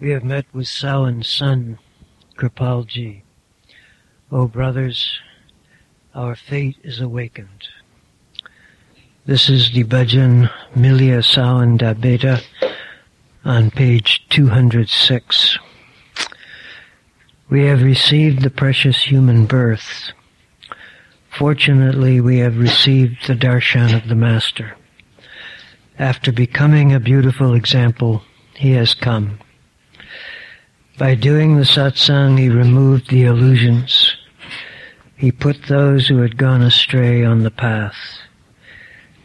We have met with Sawan's son, Kripalji. O brothers, our fate is awakened. This is the bhajan Milya Sawan Dabeta on page 206. We have received the precious human birth. Fortunately, we have received the darshan of the Master. After becoming a beautiful example, he has come. By doing the satsang, he removed the illusions. He put those who had gone astray on the path.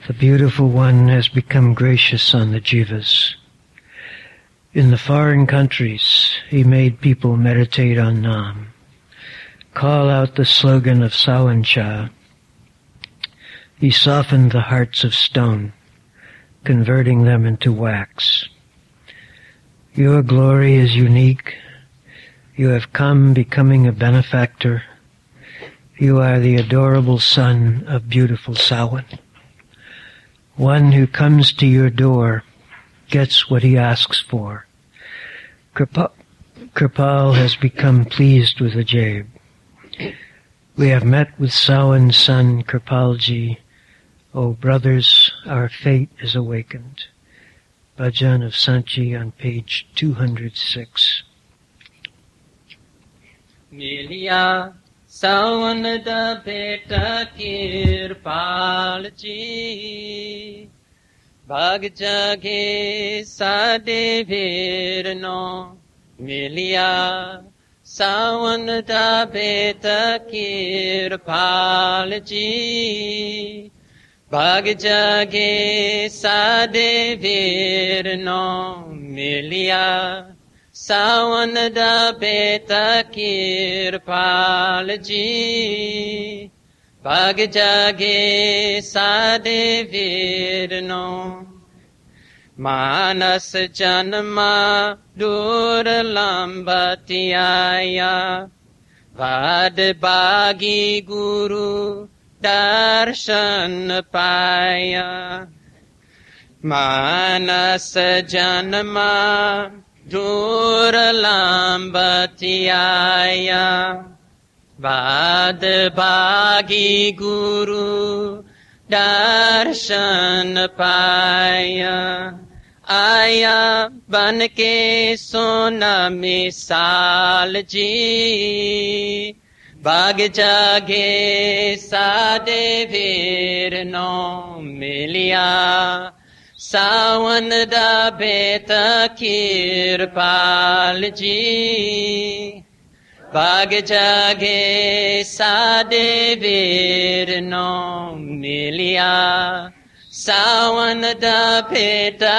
The beautiful one has become gracious on the jivas. In the foreign countries, he made people meditate on Nam. Call out the slogan of Sawancha. He softened the hearts of stone, converting them into wax. Your glory is unique you have come becoming a benefactor. You are the adorable son of beautiful Sawan. One who comes to your door gets what he asks for. Kripal, has become pleased with Ajaib. We have met with Sawan's son Kripalji. O brothers, our fate is awakened. Bhajan of Sanchi on page 206. Milia Sawanada Beta Kirpal Ji Bhagjage Sade Virno Melia Sawanada Beta Kirpal भाग जगे साडे भेर no मिलिया। सावन बेता किरपाल जी। भाग जागे सादे वीर no. मानस जन्मा दूर लंबतिया वाद बागी गुरु दर्शन पाया। मानस जन्मा दूर लाम्बतियाया बाद बागी गुरु दर्शन पाया। आया बन के सोना मिसाल जी। भाग जागे सादे वीर नौ मिलिया। सावन दा खीर पाल जी भाग जागे सादे वीर नौ मिलिया। सावन दा बेटा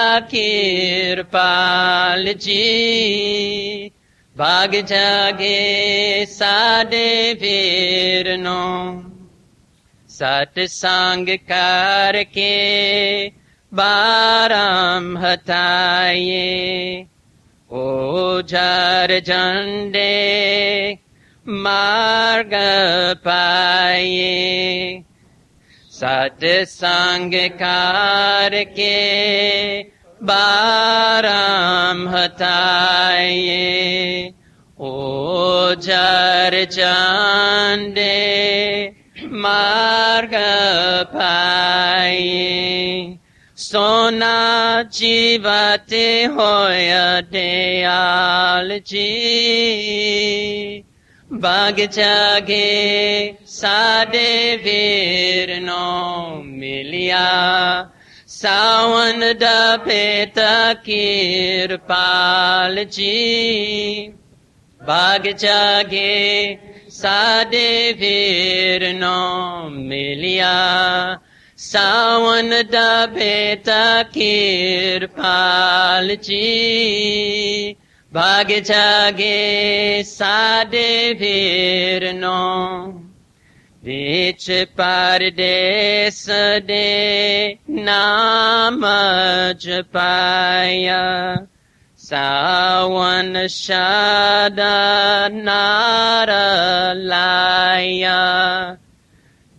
पाल जी भाग जागे साडे वीर नो सतसंग करके बाराम हटाइए। ओ जर झंडे मार्ग पाइए। सतसंग करके बाराम हटाए ओझर झंडे मार्ग पाए सोना जीवते होया दयाल जी। बाग जागे सादे वीर नो मिलिया। सावन डबेत किरपाल जी बाग जागे सादे वीर नो मिलिया। सावन डबेता किरपाल जी भाग जागे सादे वीर नो बीच परदेश दे नाम जपाया सावन शादा नार लाया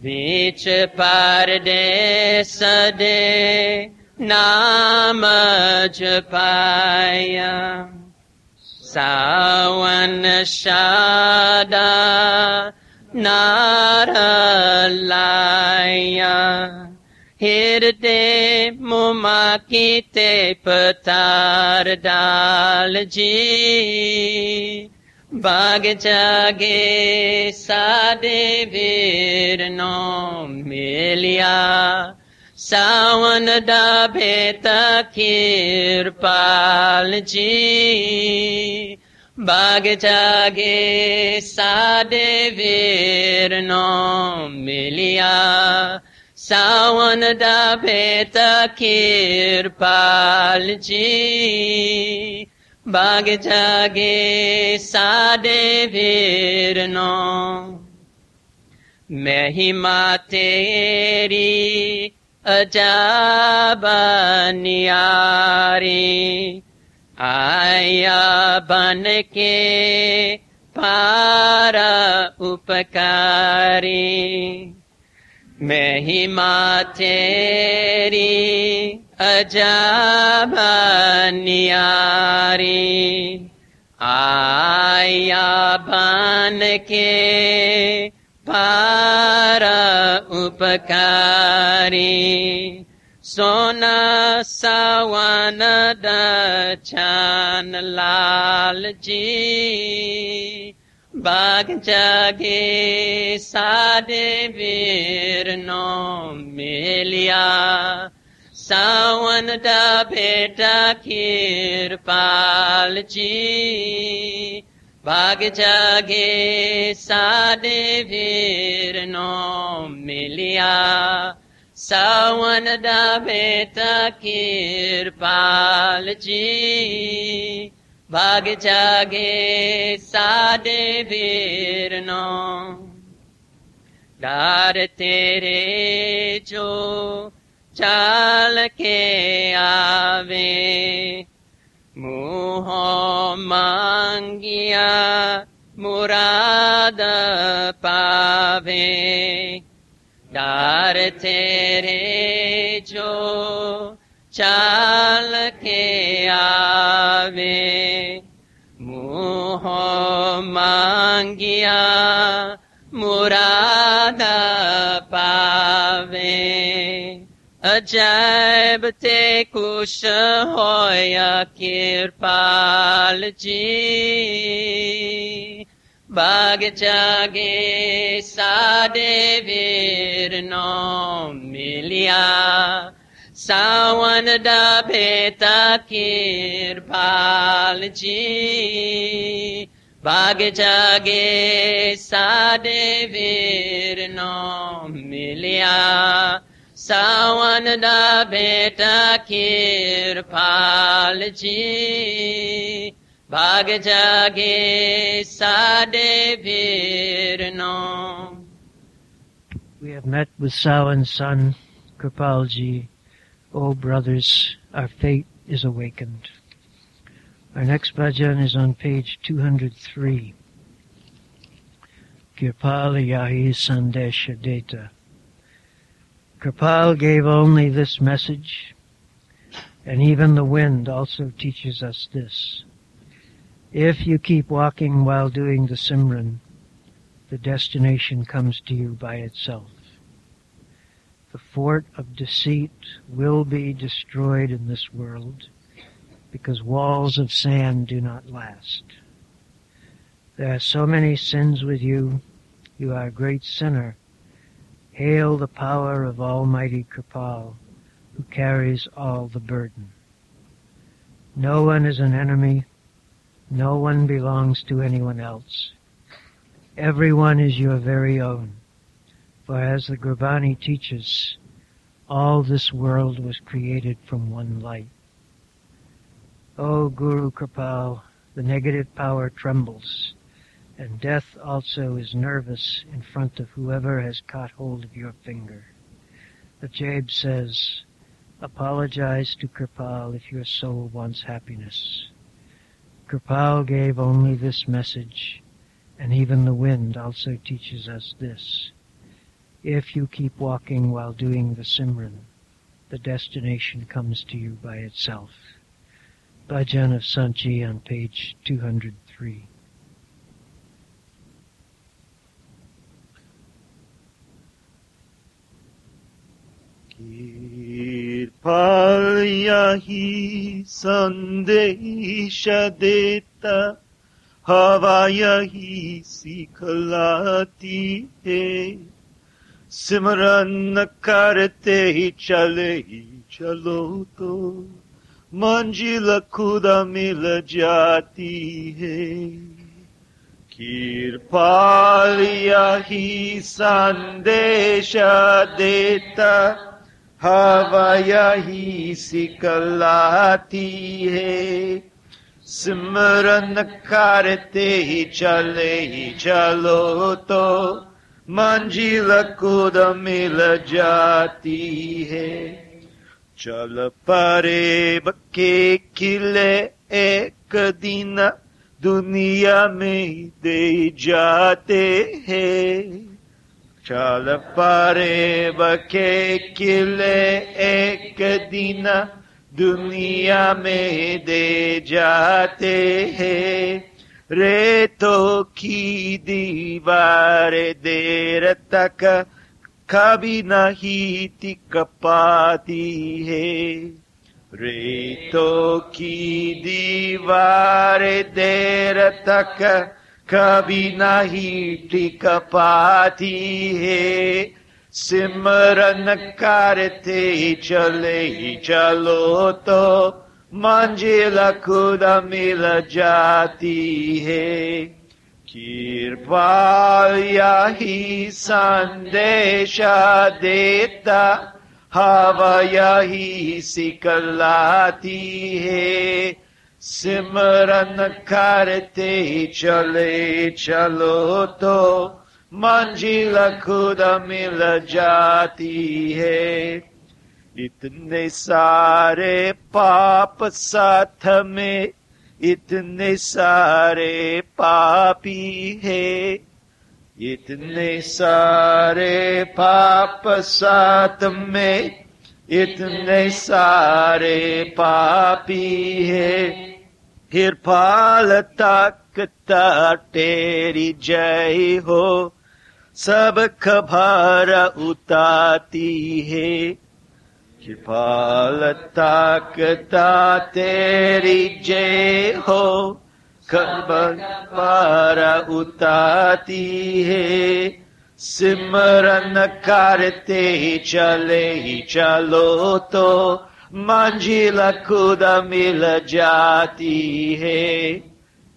बीच परदेश दे नाम जपाया Sawan Shada Naralaya Hirde Mumakite Patar Dalji Bhagajage Sade Virno Milia Sawan Dabeta Kirpalji Bhagajage Sade Virno Milia Sawan Dabeta Kirpalji Bhagajage आया बन के पारा उपकारी। मैं ही मातेरी अजाबानियारी आया बन के पारा उपकारी। सोना सावन दान लाल जी बाग जागे सादे वीर नो मेलिया। सावन द बेटा खीर पाल जी बाग जागे सादे वीर नो मिलिया। सावन डाबे किरपाल जी भाग जागे सादे वीर नो डार तेरे जो चाल के आवे, मुह मांगिया मुराद पावे। डार तेरे जो चाल के आवे, मुँह मांगिया मुराद पावे। अजैब ते कुश होया कृपाल जी। Hoya kirpalji Bhagjage sade virno milia Sawan da beta kirpalji Bhagjage sade virno milia Sawan da beta kirpalji Bhagjage virno We have met with Sawan's son, Kripalji. O brothers, our fate is awakened. Our next bhajan is on page 203. Kirpal Yahi Sandesha Data. Kirpal gave only this message, and even the wind also teaches us this. If you keep walking while doing the Simran, the destination comes to you by itself. The fort of deceit will be destroyed in this world because walls of sand do not last. There are so many sins with you. You are a great sinner. Hail the power of Almighty Kripal, who carries all the burden. No one is an enemy. No one belongs to anyone else. Everyone is your very own. For as the Gurbani teaches, all this world was created from one light. O Guru Kripal, the negative power trembles, and death also is nervous in front of whoever has caught hold of your finger. The Jabe says, apologize to Kripal if your soul wants happiness. Kripal gave only this message, and even the wind also teaches us this. If you keep walking while doing the Simran, the destination comes to you by itself. Bhajan of Sanchi on page 203. Kirpayahi sandesha deta हवायही सिखलाती है। सिमरन करते ही चले ही चलो तो मंजिल खुदा मिल जाती है। कृपाल यही संदेश देता हवा यही सिखलाती है। सिमरन करते ही चले ही चलो तो मंजिल खुद मिल जाती है। चल परे के खिले एक दिन दुनिया में दे जाते हैं। चल परे बके किले एक दिन दुनिया में दे जाते हैं। रेतों की दीवारें देर तक कभी नहीं टिक पाती है। रेतों की दीवारें देर तक कभी नहीं टिक पाती है। सिमरन करते चले ही चलो तो मंजिल खुद मिल जाती है। कृपाल यही संदेश देता, हवा यही सिकलाती है। सिमरन करते चले चलो तो मंजिल खुद मिल जाती है इतने सारे पाप साथ में इतने सारे पापी है इतने सारे पाप साथ में इतने सारे पापी है पाल तकता तेरी जय हो, सब खबर उताती है। कृपाल ताकता तेरी जय हो, खबर पार उताती है। सिमरन करते ही चले ही चलो तो मंजिल खुद मिल जाती है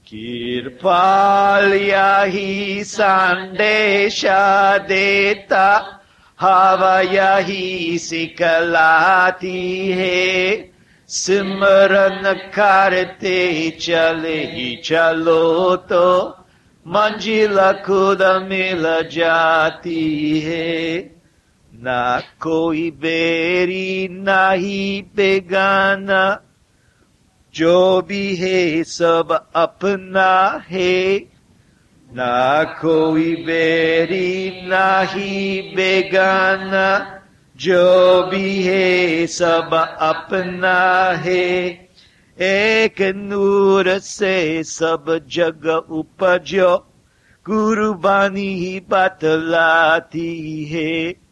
कृपाल यही संदेशा देता हवा यही सिकलाती है सिमरन करते चले ही चलो तो मंजिल खुद मिल जाती है ना कोई बेरी, ना ही बेगाना। जो भी है सब अपना है। ना कोई बेरी, ना ही बेगाना। जो भी है सब अपना है। एक नूर से सब जग उपजो। कुर्बानी ही बतलाती है।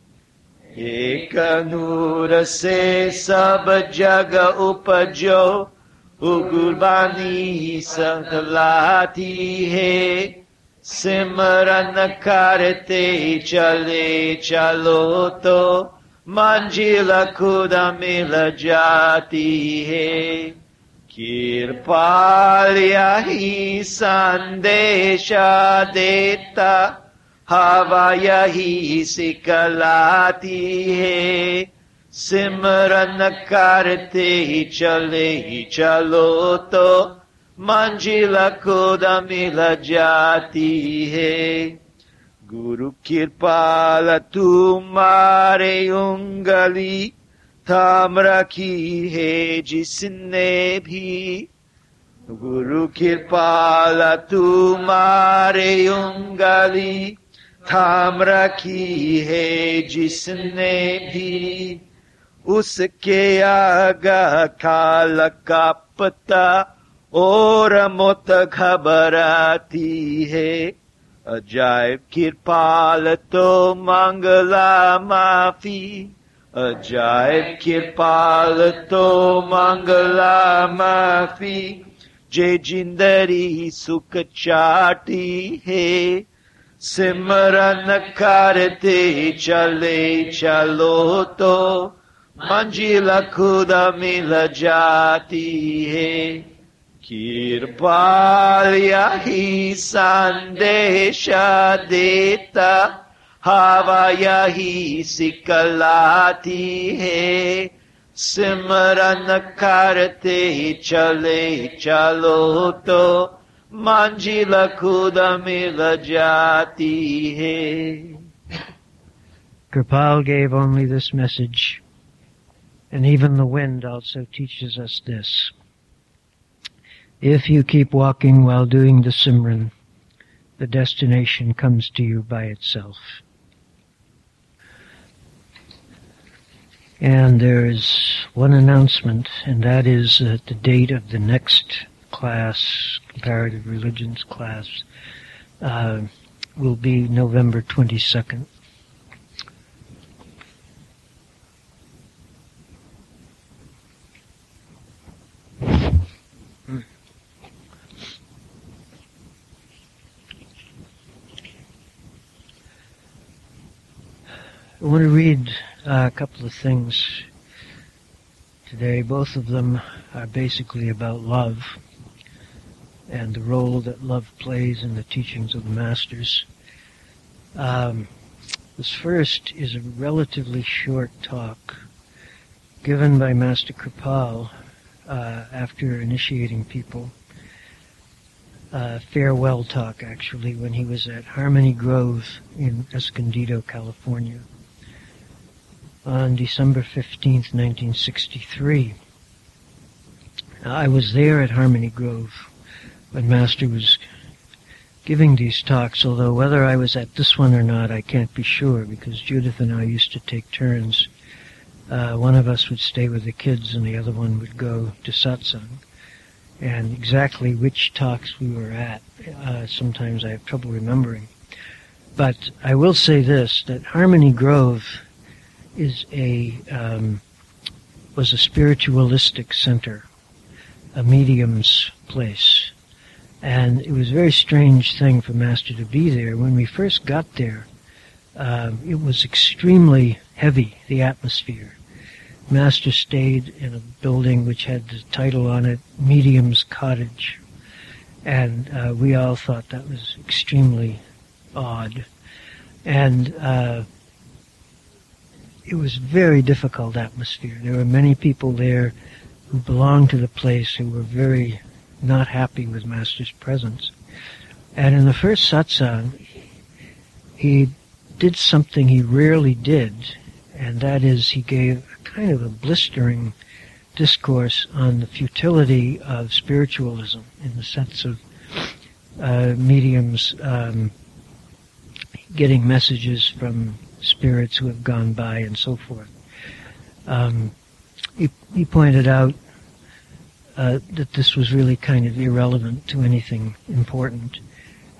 एक नूर से सब जग उपजो कुर्बानी सतलाती है। सिमरन करते चले चलो तो मंजिल खुद मिल जाती है। कृपाल यही संदेश देता हवा यही सिकलाती है। सिमरन करते ही चले ही चलो तो मंजिल खुद मिल जाती है। गुरु कृपाल तुम्हारे उंगली थाम रखी है जिसने भी। गुरु कृपाल तुम्हारे उंगली थाम रखी है जिसने भी उसके आगा काल पता और मौत घबराती है। अजायब कृपाल तो मंगला माफ़ी। अजायब कृपाल तो मंगला माफ़ी। जे जिंदरी सुख चाटी है सिमरन करते चले चलो तो मंजिल खुद मिल जाती है। कृपाल यही संदेश देता, हवा यही सिकलाती है। सिमरन करते चले चलो तो मंजिल खुद मिल जाती है Kripal gave only this message, and even the wind also teaches us this. If you keep walking while doing the Simran, the destination comes to you by itself. And there is one announcement, and that is that the date of the next class, comparative religions class, uh, will be November 22nd. I want to read uh, a couple of things today. Both of them are basically about love and the role that love plays in the teachings of the masters. Um, this first is a relatively short talk given by Master Kripal uh, after initiating people. Farewell talk, actually, when he was at Harmony Grove in Escondido, California on December 15th, 1963. I was there at Harmony Grove when Master was giving these talks, although whether I was at this one or not, I can't be sure because Judith and I used to take turns. Uh, one of us would stay with the kids and the other one would go to satsang. And exactly which talks we were at, uh, sometimes I have trouble remembering. But I will say this, that Harmony Grove is a um, was a spiritualistic center, a medium's place, and it was a very strange thing for Master to be there. When we first got there, um, it was extremely heavy, the atmosphere. Master stayed in a building which had the title on it, Medium's Cottage, and uh, we all thought that was extremely odd. And uh, it was very difficult atmosphere. There were many people there who belonged to the place who were very not happy with Master's presence. And in the first satsang, he did something he rarely did, and that is he gave a kind of a blistering discourse on the futility of spiritualism in the sense of uh, mediums um, getting messages from spirits who have gone by and so forth. Um, he, he pointed out uh, that this was really kind of irrelevant to anything important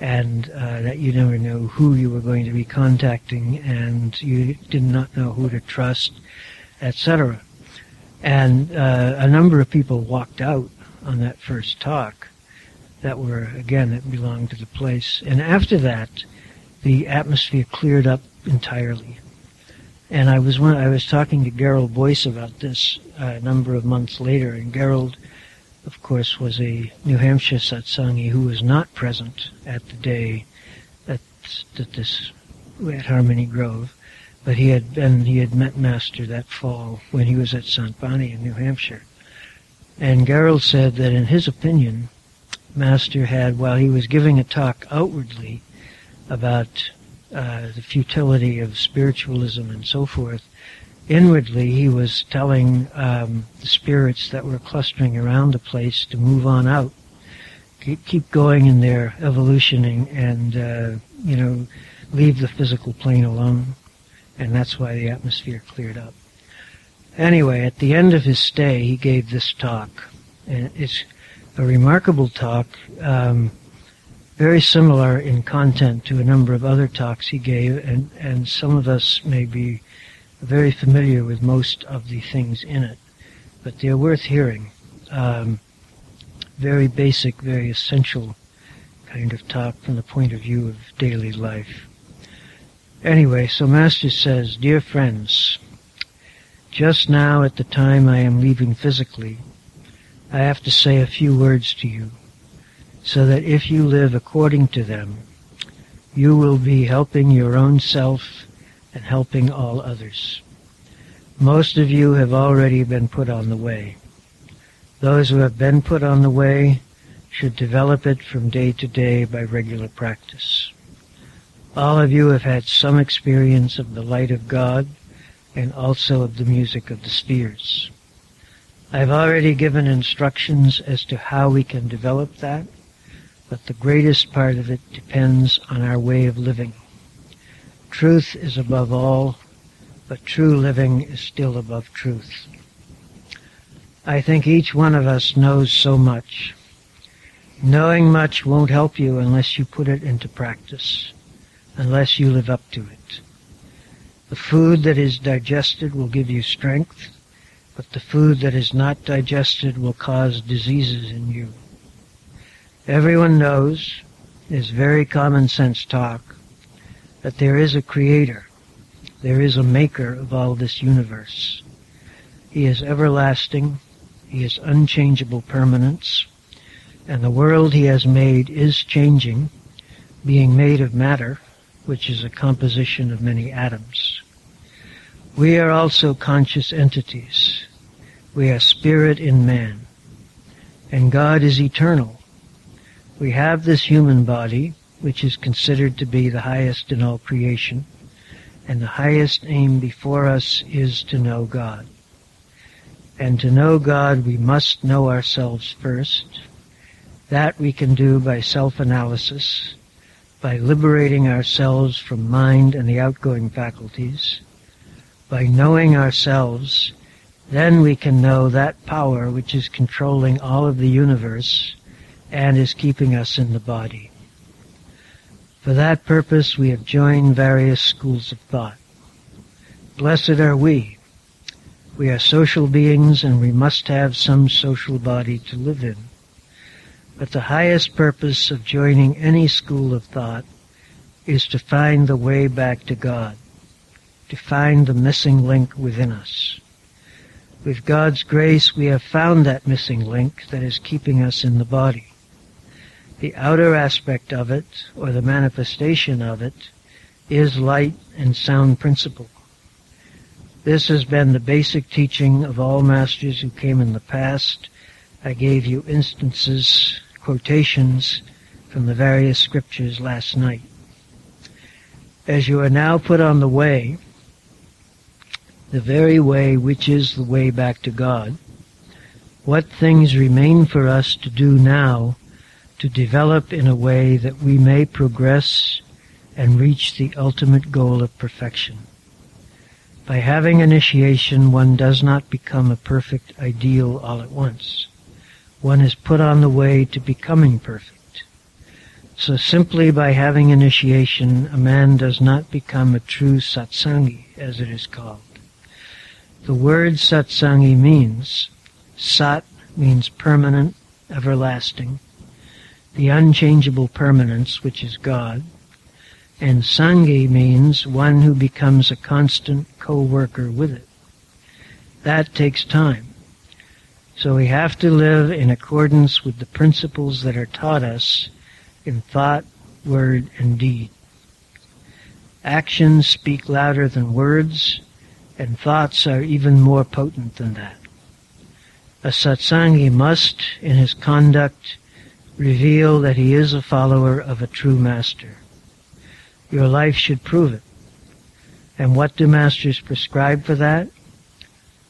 and uh, that you never know who you were going to be contacting and you did not know who to trust, etc. And uh, a number of people walked out on that first talk that were, again, that belonged to the place. And after that, the atmosphere cleared up entirely. And I was one, I was talking to Gerald Boyce about this uh, a number of months later, and Gerald, of course, was a New Hampshire satsangi who was not present at the day at, at this at Harmony Grove, but he had been he had met Master that fall when he was at Sant Bani in New Hampshire. And Gerald said that in his opinion, Master had, while he was giving a talk outwardly about uh, the futility of spiritualism and so forth, inwardly he was telling um, the spirits that were clustering around the place to move on out, keep, keep going in their evolutioning, and uh, you know, leave the physical plane alone. And that's why the atmosphere cleared up. Anyway, at the end of his stay, he gave this talk. And it's a remarkable talk, um, very similar in content to a number of other talks he gave, and, and some of us may be very familiar with most of the things in it, but they're worth hearing. Um, very basic, very essential kind of talk from the point of view of daily life. Anyway, so Master says, Dear friends, just now at the time I am leaving physically, I have to say a few words to you, so that if you live according to them, you will be helping your own self and helping all others. Most of you have already been put on the way. Those who have been put on the way should develop it from day to day by regular practice. All of you have had some experience of the light of God and also of the music of the spheres. I've already given instructions as to how we can develop that, but the greatest part of it depends on our way of living. Truth is above all, but true living is still above truth. I think each one of us knows so much. Knowing much won't help you unless you put it into practice, unless you live up to it. The food that is digested will give you strength, but the food that is not digested will cause diseases in you. Everyone knows, is very common sense talk, that there is a creator, there is a maker of all this universe. He is everlasting, he is unchangeable permanence, and the world he has made is changing, being made of matter, which is a composition of many atoms. We are also conscious entities. We are spirit in man. And God is eternal. We have this human body, which is considered to be the highest in all creation, and the highest aim before us is to know God. And to know God, we must know ourselves first. That we can do by self-analysis, by liberating ourselves from mind and the outgoing faculties. By knowing ourselves, then we can know that power which is controlling all of the universe and is keeping us in the body. For that purpose we have joined various schools of thought. Blessed are we we are social beings and we must have some social body to live in. But the highest purpose of joining any school of thought is to find the way back to God, to find the missing link within us. With God's grace, we have found that missing link that is keeping us in the body. The outer aspect of it, or the manifestation of it, is light and sound principle. This has been the basic teaching of all masters who came in the past. I gave you instances, quotations from the various scriptures last night. As you are now put on the way, the very way which is the way back to God, what things remain for us to do now to develop in a way that we may progress and reach the ultimate goal of perfection. By having initiation, one does not become a perfect ideal all at once. One is put on the way to becoming perfect. So simply by having initiation, a man does not become a true satsangi, as it is called. The word satsangi means, sat means permanent, everlasting, the unchangeable permanence, which is God, and Sangi means one who becomes a constant co-worker with it. That takes time. So we have to live in accordance with the principles that are taught us in thought, word, and deed. Actions speak louder than words, and thoughts are even more potent than that. A satsangi must, in his conduct, reveal that he is a follower of a true master. Your life should prove it. And what do masters prescribe for that?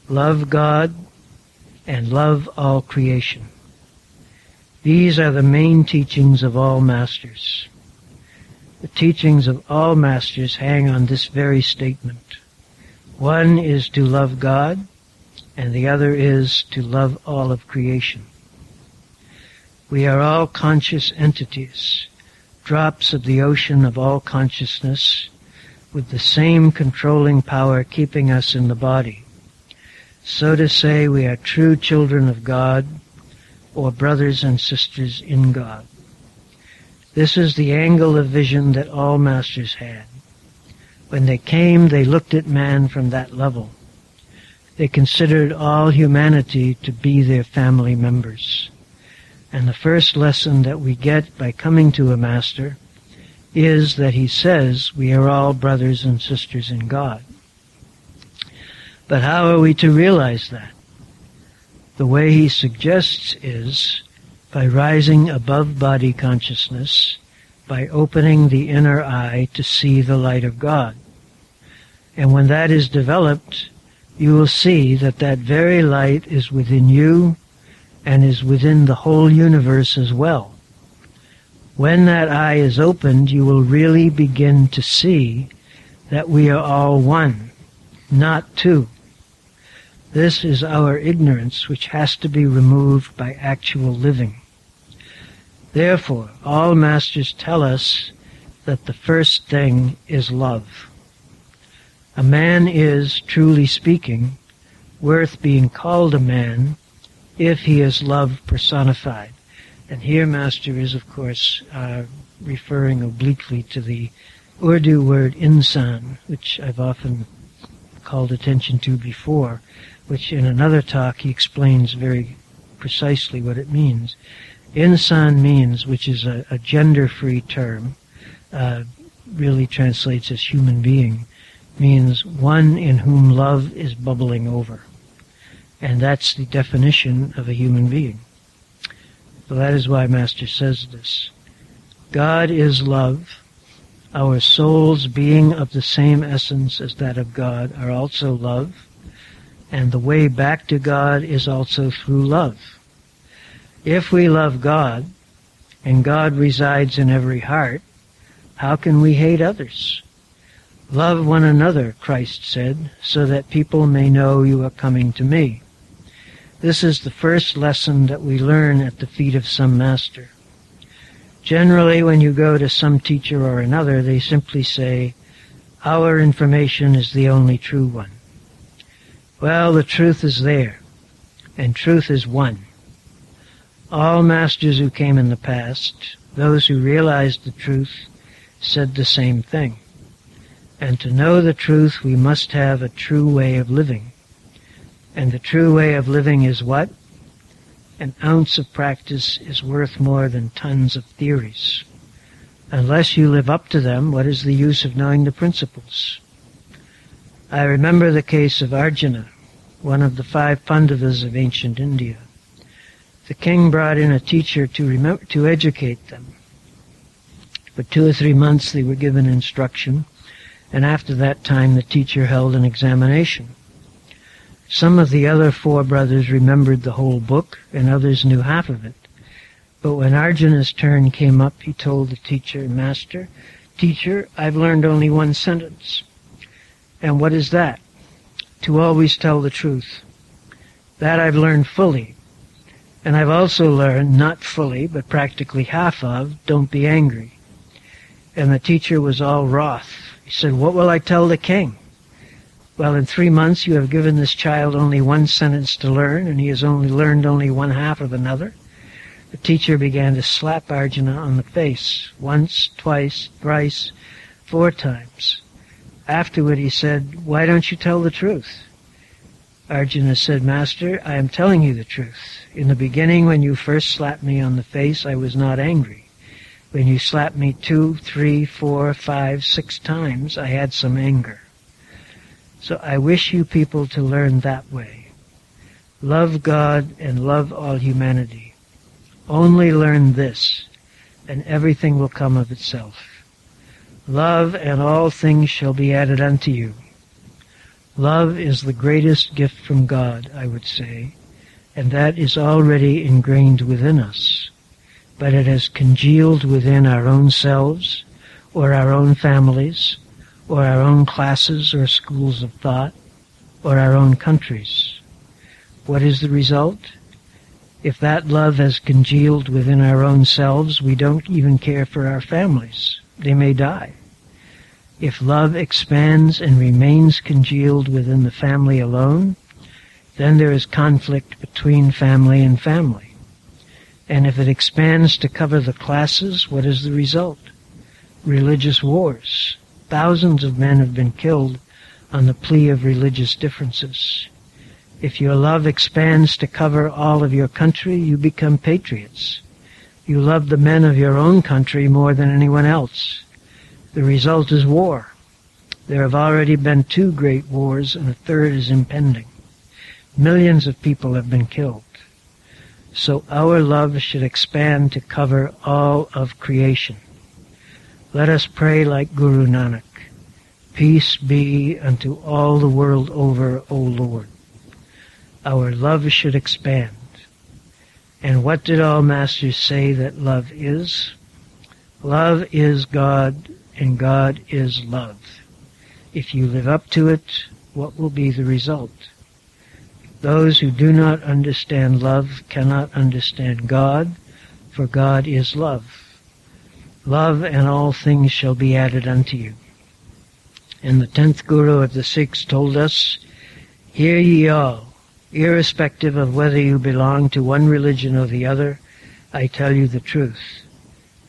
Love God and love all creation. These are the main teachings of all masters. The teachings of all masters hang on this very statement. One is to love God, and the other is to love all of creation. We are all conscious entities, drops of the ocean of all consciousness, with the same controlling power keeping us in the body. So to say, we are true children of God, or brothers and sisters in God. This is the angle of vision that all masters had. When they came, they looked at man from that level. They considered all humanity to be their family members. And the first lesson that we get by coming to a master is that he says we are all brothers and sisters in God. But how are we to realize that? The way he suggests is by rising above body consciousness, by opening the inner eye to see the light of God. And when that is developed, you will see that that very light is within you and is within the whole universe as well. When that eye is opened, you will really begin to see that we are all one, not two. This is our ignorance which has to be removed by actual living. Therefore, all masters tell us that the first thing is love. A man is, truly speaking, worth being called a man if he is love personified. And here Master is, of course, uh, referring obliquely to the Urdu word insan, which I've often called attention to before, which in another talk he explains very precisely what it means. Insan means, which is a, a gender-free term, uh, really translates as human being, means one in whom love is bubbling over. And that's the definition of a human being. So that is why Master says this. God is love. Our souls, being of the same essence as that of God, are also love. And the way back to God is also through love. If we love God, and God resides in every heart, how can we hate others? Love one another, Christ said, so that people may know you are coming to me. This is the first lesson that we learn at the feet of some master. Generally, when you go to some teacher or another, they simply say, our information is the only true one. Well, the truth is there, and truth is one. All masters who came in the past, those who realized the truth, said the same thing. And to know the truth, we must have a true way of living. And the true way of living is what? An ounce of practice is worth more than tons of theories. Unless you live up to them, what is the use of knowing the principles? I remember the case of Arjuna, one of the five Pandavas of ancient India. The king brought in a teacher to, remember, to educate them. For two or three months they were given instruction and after that time the teacher held an examination. Some of the other four brothers remembered the whole book, and others knew half of it. But when Arjuna's turn came up, he told the teacher, Master, teacher, I've learned only one sentence. And what is that? To always tell the truth. That I've learned fully. And I've also learned, not fully, but practically half of, don't be angry. And the teacher was all wroth he said, What will I tell the king? Well, in three months you have given this child only one sentence to learn, and he has only learned only one half of another. The teacher began to slap Arjuna on the face, once, twice, thrice, four times. Afterward he said, Why don't you tell the truth? Arjuna said, Master, I am telling you the truth. In the beginning, when you first slapped me on the face, I was not angry. When you slapped me two, three, four, five, six times, I had some anger. So I wish you people to learn that way. Love God and love all humanity. Only learn this, and everything will come of itself. Love and all things shall be added unto you. Love is the greatest gift from God, I would say, and that is already ingrained within us but it has congealed within our own selves or our own families or our own classes or schools of thought or our own countries. What is the result? If that love has congealed within our own selves, we don't even care for our families. They may die. If love expands and remains congealed within the family alone, then there is conflict between family and family. And if it expands to cover the classes, what is the result? Religious wars. Thousands of men have been killed on the plea of religious differences. If your love expands to cover all of your country, you become patriots. You love the men of your own country more than anyone else. The result is war. There have already been two great wars and a third is impending. Millions of people have been killed. So our love should expand to cover all of creation. Let us pray like Guru Nanak. Peace be unto all the world over, O Lord our love should expand. And what did all masters say that love is? Love is God and God is love. If you live up to it, what will be the result? Those who do not understand love cannot understand God, for God is love. Love and all things shall be added unto you. And the tenth Guru of the Sikhs told us, Hear ye all, Irrespective of whether you belong to one religion or the other, I tell you the truth.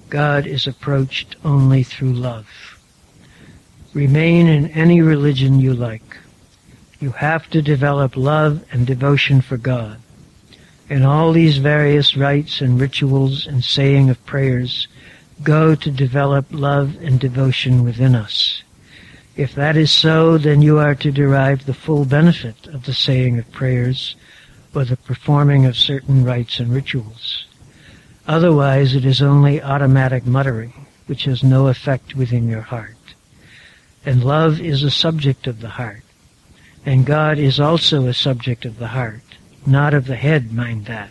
God is approached only through love. Remain in any religion you like. You have to develop love and devotion for God. In all these various rites and rituals and saying of prayers go to develop love and devotion within us. If that is so, then you are to derive the full benefit of the saying of prayers or the performing of certain rites and rituals. Otherwise, it is only automatic muttering, which has no effect within your heart. And love is a subject of the heart. And God is also a subject of the heart, not of the head, mind that.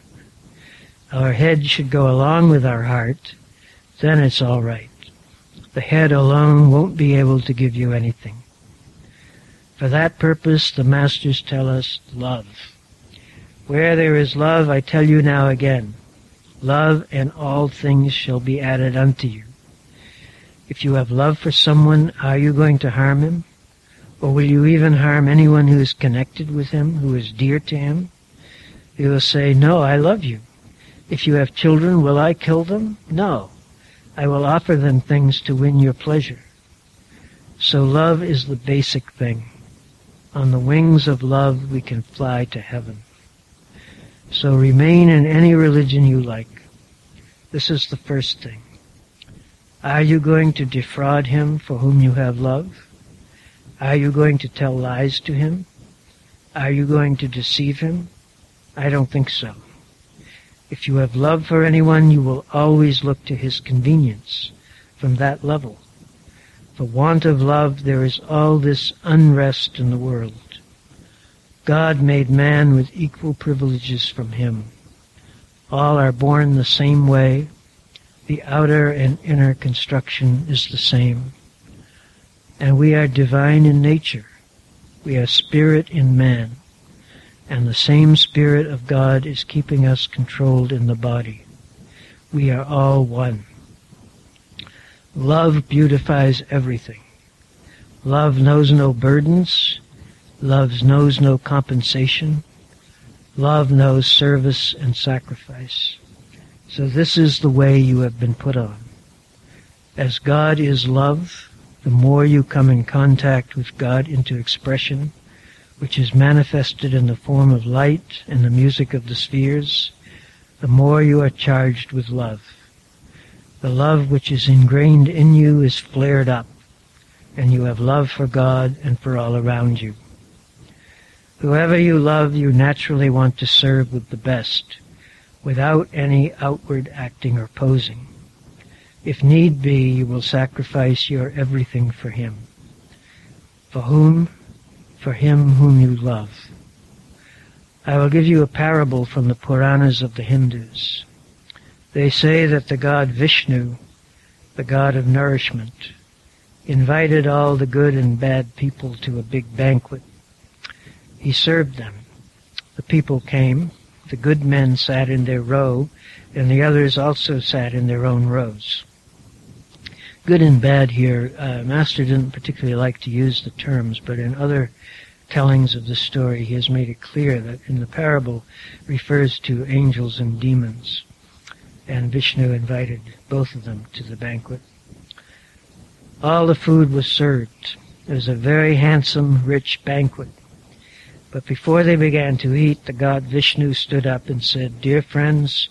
Our head should go along with our heart, then it's all right. The head alone won't be able to give you anything. For that purpose, the masters tell us love. Where there is love, I tell you now again, love and all things shall be added unto you. If you have love for someone, are you going to harm him? Or will you even harm anyone who is connected with him, who is dear to him? You will say, no, I love you. If you have children, will I kill them? No. I will offer them things to win your pleasure. So love is the basic thing. On the wings of love we can fly to heaven. So remain in any religion you like. This is the first thing. Are you going to defraud him for whom you have love? Are you going to tell lies to him? Are you going to deceive him? I don't think so. If you have love for anyone, you will always look to his convenience from that level. For want of love, there is all this unrest in the world. God made man with equal privileges from him. All are born the same way. The outer and inner construction is the same. And we are divine in nature. We are spirit in man and the same Spirit of God is keeping us controlled in the body. We are all one. Love beautifies everything. Love knows no burdens. Love knows no compensation. Love knows service and sacrifice. So this is the way you have been put on. As God is love, the more you come in contact with God into expression, which is manifested in the form of light and the music of the spheres, the more you are charged with love. The love which is ingrained in you is flared up, and you have love for God and for all around you. Whoever you love, you naturally want to serve with the best, without any outward acting or posing. If need be, you will sacrifice your everything for him. For whom? For him whom you love. I will give you a parable from the Puranas of the Hindus. They say that the god Vishnu, the god of nourishment, invited all the good and bad people to a big banquet. He served them. The people came. The good men sat in their row, and the others also sat in their own rows. Good and bad here, uh, Master didn't particularly like to use the terms, but in other tellings of the story, he has made it clear that in the parable refers to angels and demons. And Vishnu invited both of them to the banquet. All the food was served. It was a very handsome, rich banquet. But before they began to eat, the god Vishnu stood up and said, Dear friends,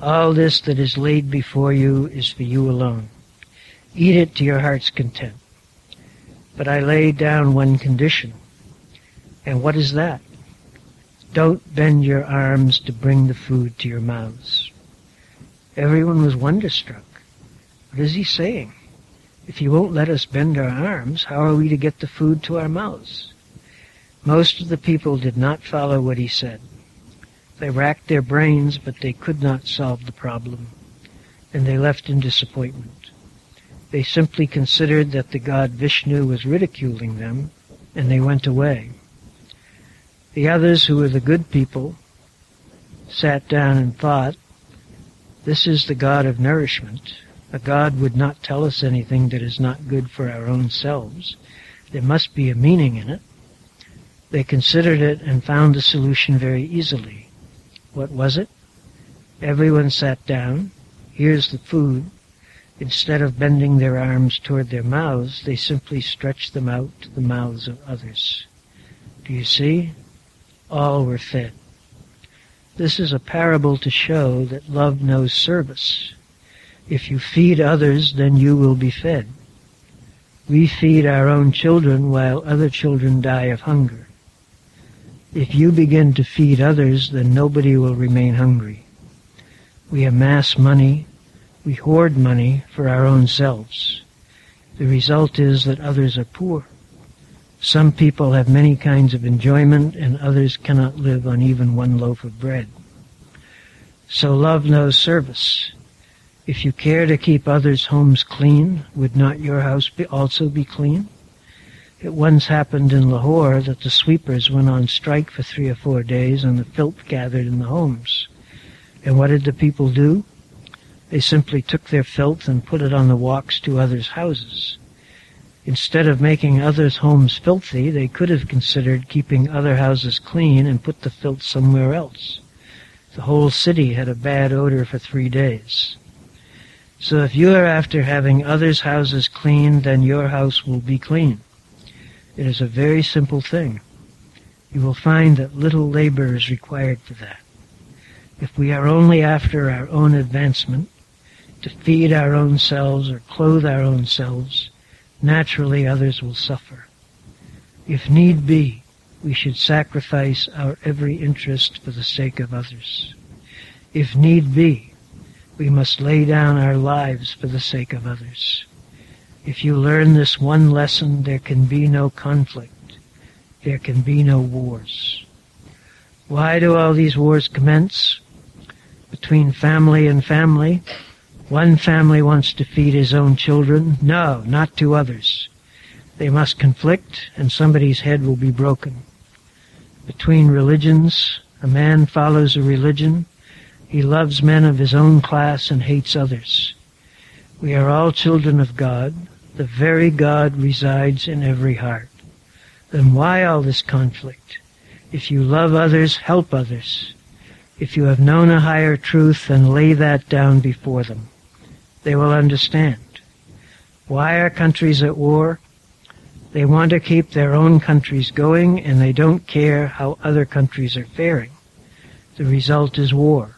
all this that is laid before you is for you alone. Eat it to your heart's content. But I lay down one condition. And what is that? Don't bend your arms to bring the food to your mouths. Everyone was wonderstruck. What is he saying? If you won't let us bend our arms, how are we to get the food to our mouths? Most of the people did not follow what he said. They racked their brains, but they could not solve the problem, and they left in disappointment. They simply considered that the god Vishnu was ridiculing them, and they went away. The others, who were the good people, sat down and thought, this is the God of nourishment. A God would not tell us anything that is not good for our own selves. There must be a meaning in it. They considered it and found the solution very easily. What was it? Everyone sat down. Here's the food. Instead of bending their arms toward their mouths, they simply stretched them out to the mouths of others. Do you see? all were fed. This is a parable to show that love knows service. If you feed others, then you will be fed. We feed our own children while other children die of hunger. If you begin to feed others, then nobody will remain hungry. We amass money, we hoard money for our own selves. The result is that others are poor. Some people have many kinds of enjoyment and others cannot live on even one loaf of bread. So love knows service. If you care to keep others' homes clean, would not your house be also be clean? It once happened in Lahore that the sweepers went on strike for three or four days and the filth gathered in the homes. And what did the people do? They simply took their filth and put it on the walks to others' houses. Instead of making others' homes filthy, they could have considered keeping other houses clean and put the filth somewhere else. The whole city had a bad odor for three days. So if you are after having others' houses clean, then your house will be clean. It is a very simple thing. You will find that little labor is required for that. If we are only after our own advancement, to feed our own selves or clothe our own selves, naturally others will suffer. If need be, we should sacrifice our every interest for the sake of others. If need be, we must lay down our lives for the sake of others. If you learn this one lesson, there can be no conflict. There can be no wars. Why do all these wars commence? Between family and family, one family wants to feed his own children. No, not to others. They must conflict and somebody's head will be broken. Between religions, a man follows a religion. He loves men of his own class and hates others. We are all children of God. The very God resides in every heart. Then why all this conflict? If you love others, help others. If you have known a higher truth, then lay that down before them they will understand. Why are countries at war? They want to keep their own countries going and they don't care how other countries are faring. The result is war.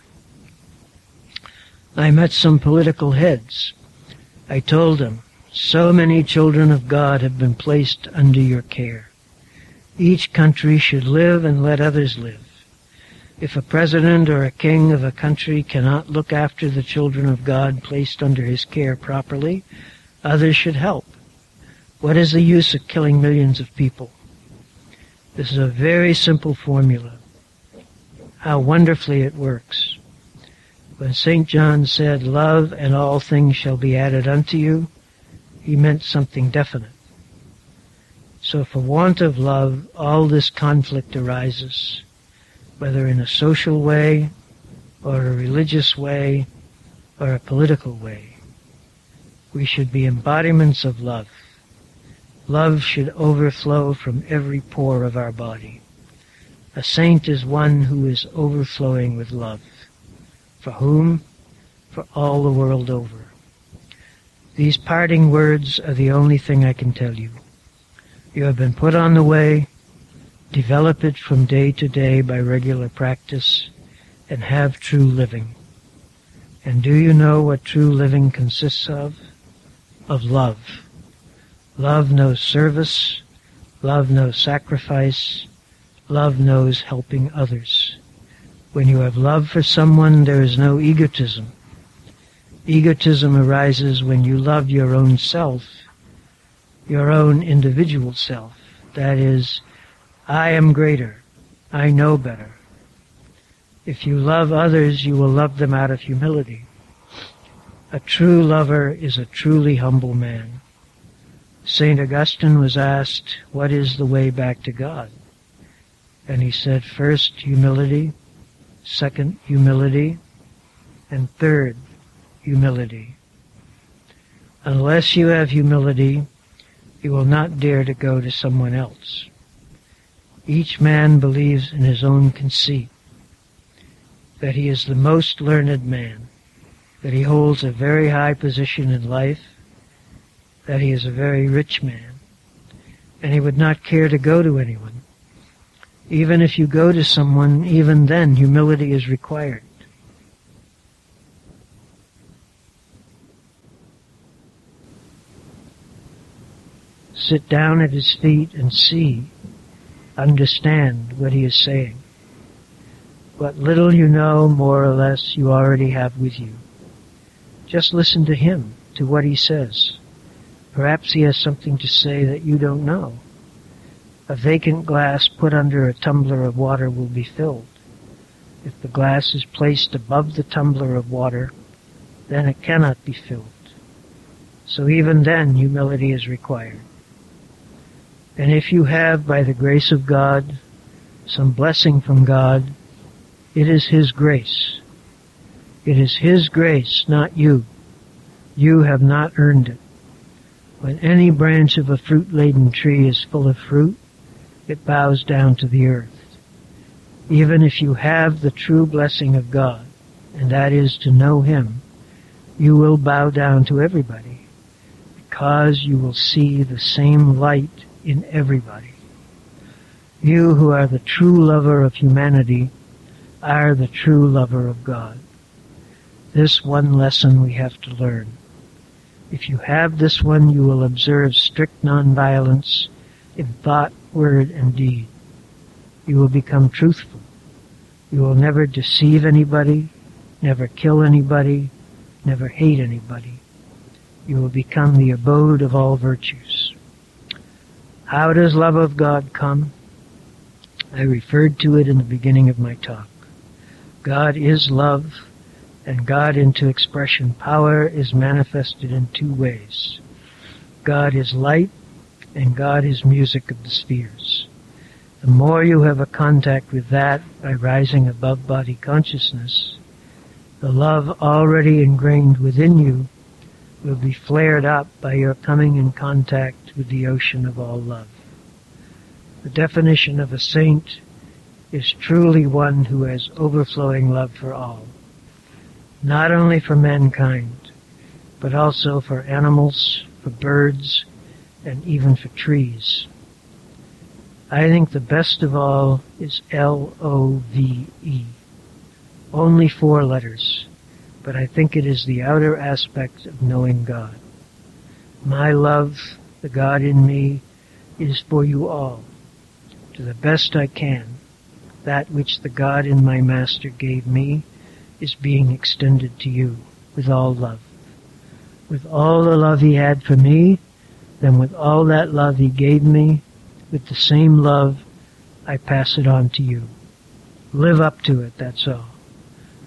I met some political heads. I told them, so many children of God have been placed under your care. Each country should live and let others live. If a president or a king of a country cannot look after the children of God placed under his care properly, others should help. What is the use of killing millions of people? This is a very simple formula. How wonderfully it works. When St. John said, Love and all things shall be added unto you, he meant something definite. So for want of love, all this conflict arises. Whether in a social way or a religious way or a political way. We should be embodiments of love. Love should overflow from every pore of our body. A saint is one who is overflowing with love. For whom? For all the world over. These parting words are the only thing I can tell you. You have been put on the way. Develop it from day to day by regular practice and have true living. And do you know what true living consists of? Of love. Love knows service. Love knows sacrifice. Love knows helping others. When you have love for someone, there is no egotism. Egotism arises when you love your own self, your own individual self. That is, I am greater. I know better. If you love others, you will love them out of humility. A true lover is a truly humble man. St. Augustine was asked, what is the way back to God? And he said, first, humility, second, humility, and third, humility. Unless you have humility, you will not dare to go to someone else. Each man believes in his own conceit, that he is the most learned man, that he holds a very high position in life, that he is a very rich man, and he would not care to go to anyone. Even if you go to someone, even then humility is required. Sit down at his feet and see, understand what he is saying. What little you know, more or less, you already have with you. Just listen to him, to what he says. Perhaps he has something to say that you don't know. A vacant glass put under a tumbler of water will be filled. If the glass is placed above the tumbler of water, then it cannot be filled. So even then, humility is required. And if you have, by the grace of God, some blessing from God, it is His grace. It is His grace, not you. You have not earned it. When any branch of a fruit-laden tree is full of fruit, it bows down to the earth. Even if you have the true blessing of God, and that is to know Him, you will bow down to everybody because you will see the same light in everybody. You who are the true lover of humanity are the true lover of God. This one lesson we have to learn. If you have this one, you will observe strict nonviolence in thought, word, and deed. You will become truthful. You will never deceive anybody, never kill anybody, never hate anybody. You will become the abode of all virtues. How does love of God come? I referred to it in the beginning of my talk. God is love, and God into expression power is manifested in two ways. God is light, and God is music of the spheres. The more you have a contact with that by rising above body consciousness, the love already ingrained within you will be flared up by your coming in contact with the ocean of all love. The definition of a saint is truly one who has overflowing love for all, not only for mankind, but also for animals, for birds, and even for trees. I think the best of all is L-O-V-E. Only four letters but I think it is the outer aspect of knowing God. My love, the God in me, is for you all, to the best I can. That which the God in my Master gave me is being extended to you with all love. With all the love he had for me, then with all that love he gave me, with the same love, I pass it on to you. Live up to it, that's all.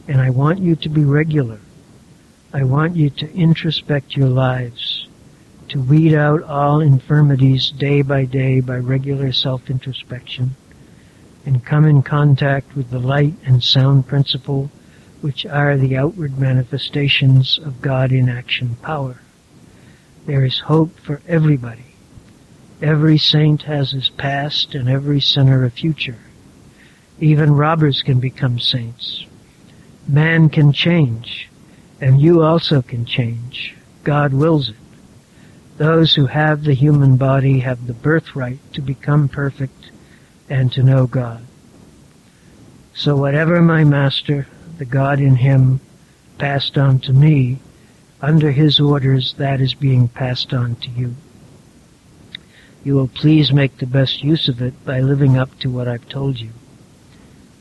And I want you to be regular. I want you to introspect your lives, to weed out all infirmities day by day by regular self-introspection, and come in contact with the light and sound principle which are the outward manifestations of God in action power. There is hope for everybody. Every saint has his past and every sinner a future. Even robbers can become saints. Man can change, and you also can change. God wills it. Those who have the human body have the birthright to become perfect and to know God. So whatever my master, the God in him, passed on to me, under his orders that is being passed on to you. You will please make the best use of it by living up to what I've told you.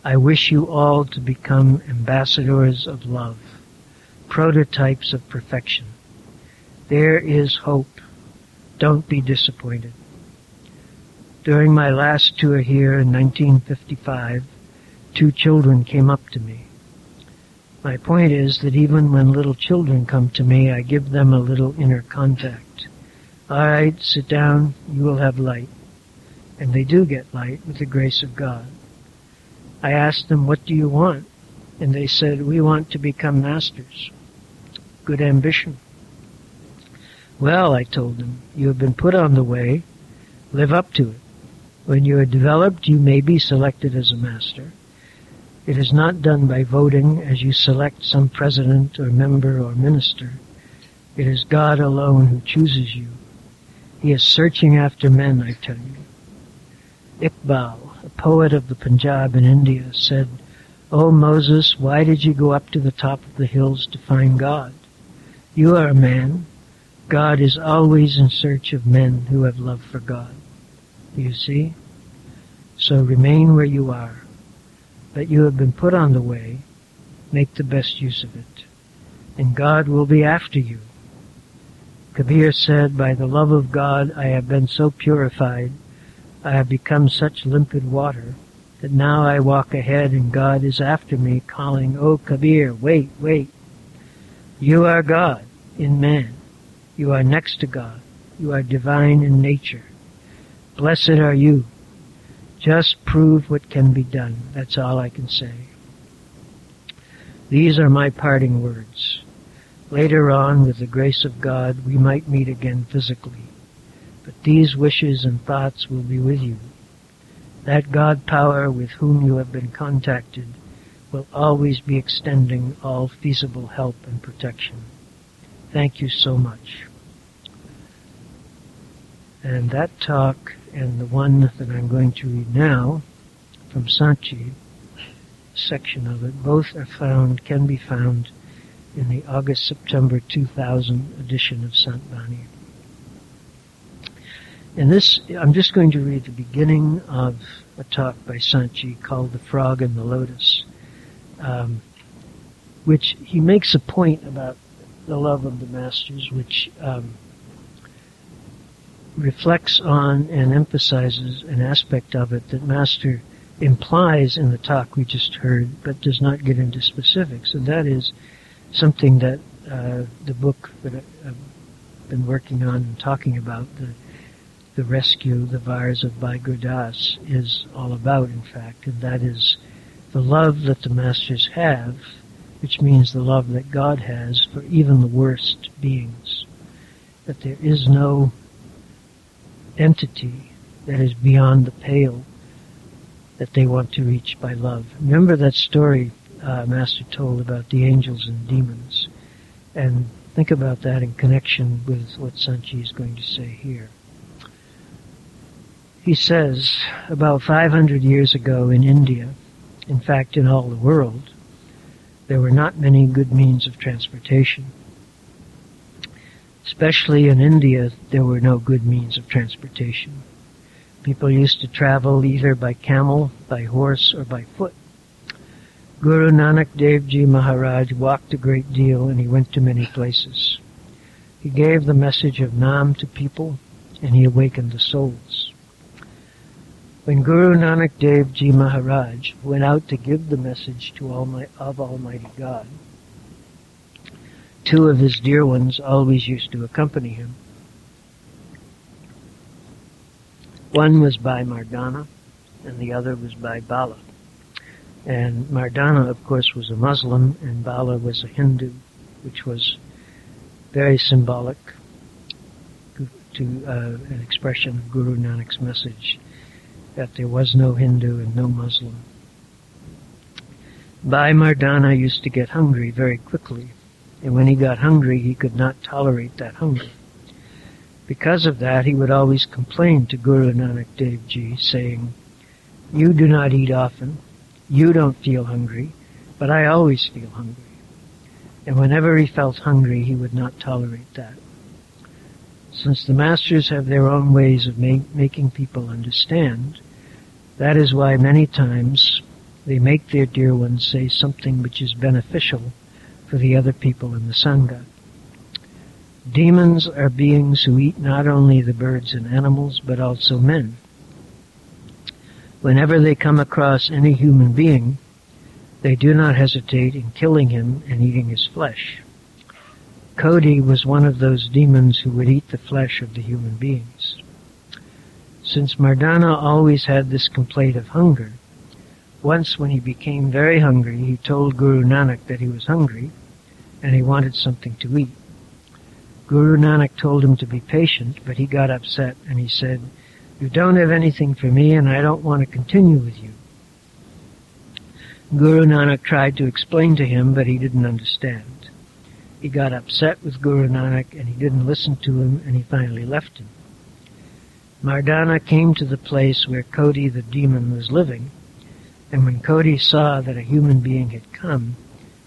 I wish you all to become ambassadors of love, prototypes of perfection. There is hope. Don't be disappointed. During my last tour here in 1955, two children came up to me. My point is that even when little children come to me, I give them a little inner contact. All right, sit down, you will have light. And they do get light with the grace of God. I asked them, what do you want? And they said, we want to become masters. Good ambition. Well, I told them, you have been put on the way. Live up to it. When you are developed, you may be selected as a master. It is not done by voting as you select some president or member or minister. It is God alone who chooses you. He is searching after men, I tell you. Iqbal, a poet of the Punjab in India, said, O Moses, why did you go up to the top of the hills to find God? You are a man. God is always in search of men who have love for God. You see? So remain where you are that you have been put on the way, make the best use of it. And God will be after you. Kabir said, by the love of God I have been so purified, I have become such limpid water, that now I walk ahead and God is after me calling, Oh Kabir, wait, wait. You are God in man. You are next to God. You are divine in nature. Blessed are you just prove what can be done. That's all I can say. These are my parting words. Later on, with the grace of God, we might meet again physically. But these wishes and thoughts will be with you. That God power with whom you have been contacted will always be extending all feasible help and protection. Thank you so much. And that talk and the one that I'm going to read now from Sant Ji, section of it, both are found, can be found in the August-September 2000 edition of Sant Bani. In this, I'm just going to read the beginning of a talk by Sant Ji called The Frog and the Lotus, um, which he makes a point about the love of the masters, which um, reflects on and emphasizes an aspect of it that Master implies in the talk we just heard, but does not get into specifics, and that is something that uh, the book that I've been working on and talking about, the the rescue, the Vars of Bhai Gurdas, is all about, in fact, and that is the love that the masters have, which means the love that God has for even the worst beings. That there is no entity that is beyond the pale that they want to reach by love. Remember that story uh, Master told about the angels and demons, and think about that in connection with what Sant Ji is going to say here. He says, about 500 years ago in India, in fact in all the world, there were not many good means of transportation. Especially in India, there were no good means of transportation. People used to travel either by camel, by horse, or by foot. Guru Nanak Dev Ji Maharaj walked a great deal and he went to many places. He gave the message of Nam to people and he awakened the souls. When Guru Nanak Dev Ji Maharaj went out to give the message to Almighty, of Almighty God, two of his dear ones always used to accompany him. One was by Mardana, and the other was by Bala. And Mardana, of course, was a Muslim, and Bala was a Hindu, which was very symbolic to uh, an expression of Guru Nanak's message that there was no Hindu and no Muslim. Bhai Mardana used to get hungry very quickly, and when he got hungry, he could not tolerate that hunger. Because of that, he would always complain to Guru Nanak Dev Ji, saying, You do not eat often, you don't feel hungry, but I always feel hungry. And whenever he felt hungry, he would not tolerate that. Since the masters have their own ways of make, making people understand, that is why many times they make their dear ones say something which is beneficial for the other people in the Sangha. Demons are beings who eat not only the birds and animals, but also men. Whenever they come across any human being, they do not hesitate in killing him and eating his flesh. Koti was one of those demons who would eat the flesh of the human beings. Since Mardana always had this complaint of hunger, once when he became very hungry, he told Guru Nanak that he was hungry and he wanted something to eat. Guru Nanak told him to be patient, but he got upset and he said, You don't have anything for me and I don't want to continue with you. Guru Nanak tried to explain to him, but he didn't understand. He got upset with Guru Nanak and he didn't listen to him and he finally left him. Mardana came to the place where Cody the demon was living, and when Cody saw that a human being had come,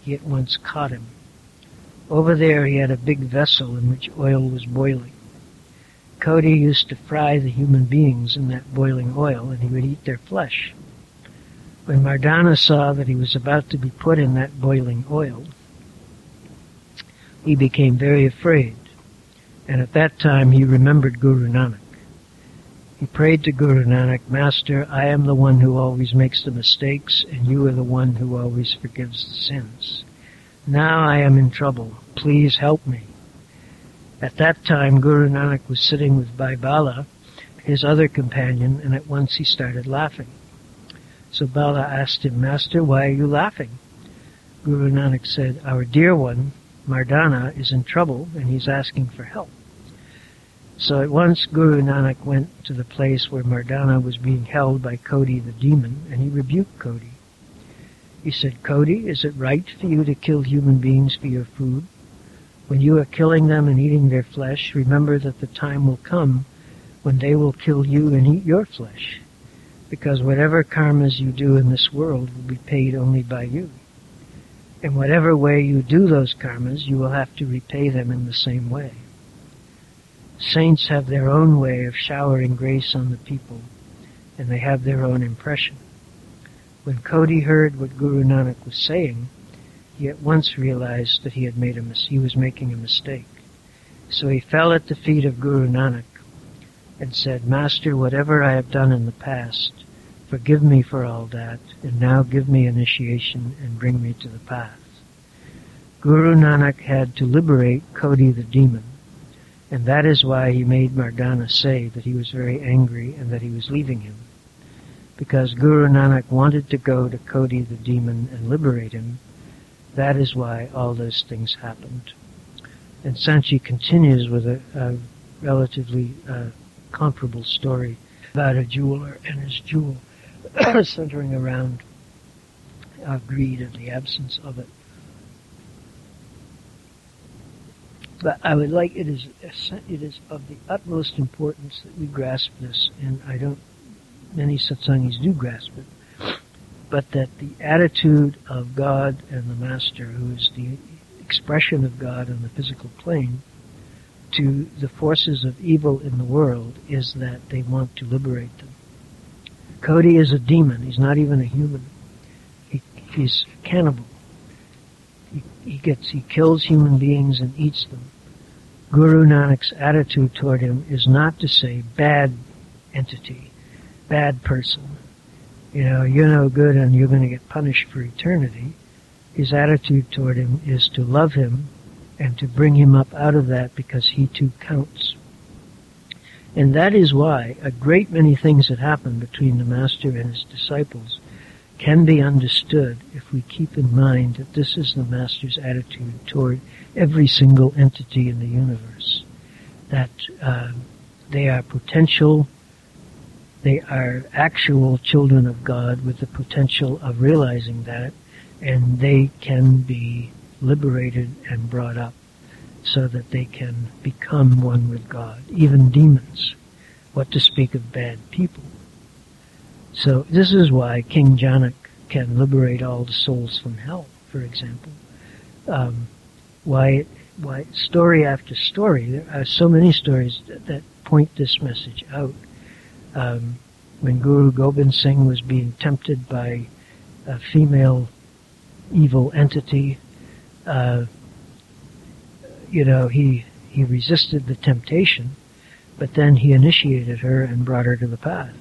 he at once caught him. Over there he had a big vessel in which oil was boiling. Cody used to fry the human beings in that boiling oil, and he would eat their flesh. When Mardana saw that he was about to be put in that boiling oil, he became very afraid, and at that time he remembered Guru Nanak. He prayed to Guru Nanak, Master, I am the one who always makes the mistakes, and you are the one who always forgives the sins. Now I am in trouble. Please help me. At that time, Guru Nanak was sitting with Bhai Bala, his other companion, and at once he started laughing. So Bala asked him, Master, why are you laughing? Guru Nanak said, Our dear one, Mardana, is in trouble and he's asking for help. So at once Guru Nanak went to the place where Mardana was being held by Koti the demon and he rebuked Koti. He said, Koti, is it right for you to kill human beings for your food? When you are killing them and eating their flesh, remember that the time will come when they will kill you and eat your flesh because whatever karmas you do in this world will be paid only by you. In whatever way you do those karmas, you will have to repay them in the same way. Saints have their own way of showering grace on the people, and they have their own impression. When Koti heard what Guru Nanak was saying, he at once realized that he had made a mis- he was making a mistake. So he fell at the feet of Guru Nanak and said, Master, whatever I have done in the past, forgive me for all that, and now give me initiation and bring me to the path. Guru Nanak had to liberate Koti the demon, and that is why he made Mardana say that he was very angry and that he was leaving him. Because Guru Nanak wanted to go to Koti the demon and liberate him, that is why all those things happened. And Sant Ji continues with a, a relatively uh, comparable story about a jeweler and his jewel centering around greed and the absence of it. But I would like it is it is of the utmost importance that we grasp this, and I don't many satsangis do grasp it, but that the attitude of God and the Master, who is the expression of God on the physical plane, to the forces of evil in the world is that they want to liberate them. Cody is a demon. He's not even a human. He, he's cannibal. He, gets, he kills human beings and eats them. Guru Nanak's attitude toward him is not to say bad entity, bad person. You know, you're no good and you're going to get punished for eternity. His attitude toward him is to love him and to bring him up out of that because he too counts. And that is why a great many things that happen between the Master and his disciples can be understood if we keep in mind that this is the Master's attitude toward every single entity in the universe. That uh, they are potential, they are actual children of God with the potential of realizing that, and they can be liberated and brought up so that they can become one with God, even demons. What to speak of bad people. So this is why King Janak can liberate all the souls from hell, for example. Um, why, why story after story, there are so many stories that, that point this message out. Um, when Guru Gobind Singh was being tempted by a female evil entity, uh, you know, he he resisted the temptation, but then he initiated her and brought her to the path.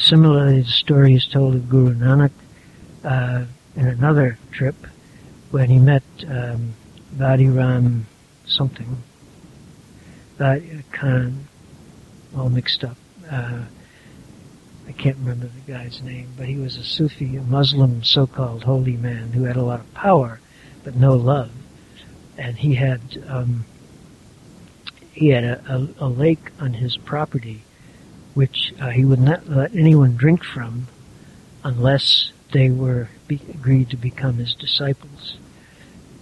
Similarly, the story is told of Guru Nanak uh, in another trip when he met um, Ram something, Vadi Khan, all mixed up. Uh, I can't remember the guy's name, but he was a Sufi, a Muslim so-called holy man who had a lot of power, but no love. And he had um, he had a, a, a, lake on his property, which uh, he would not let anyone drink from, unless they were be, agreed to become his disciples.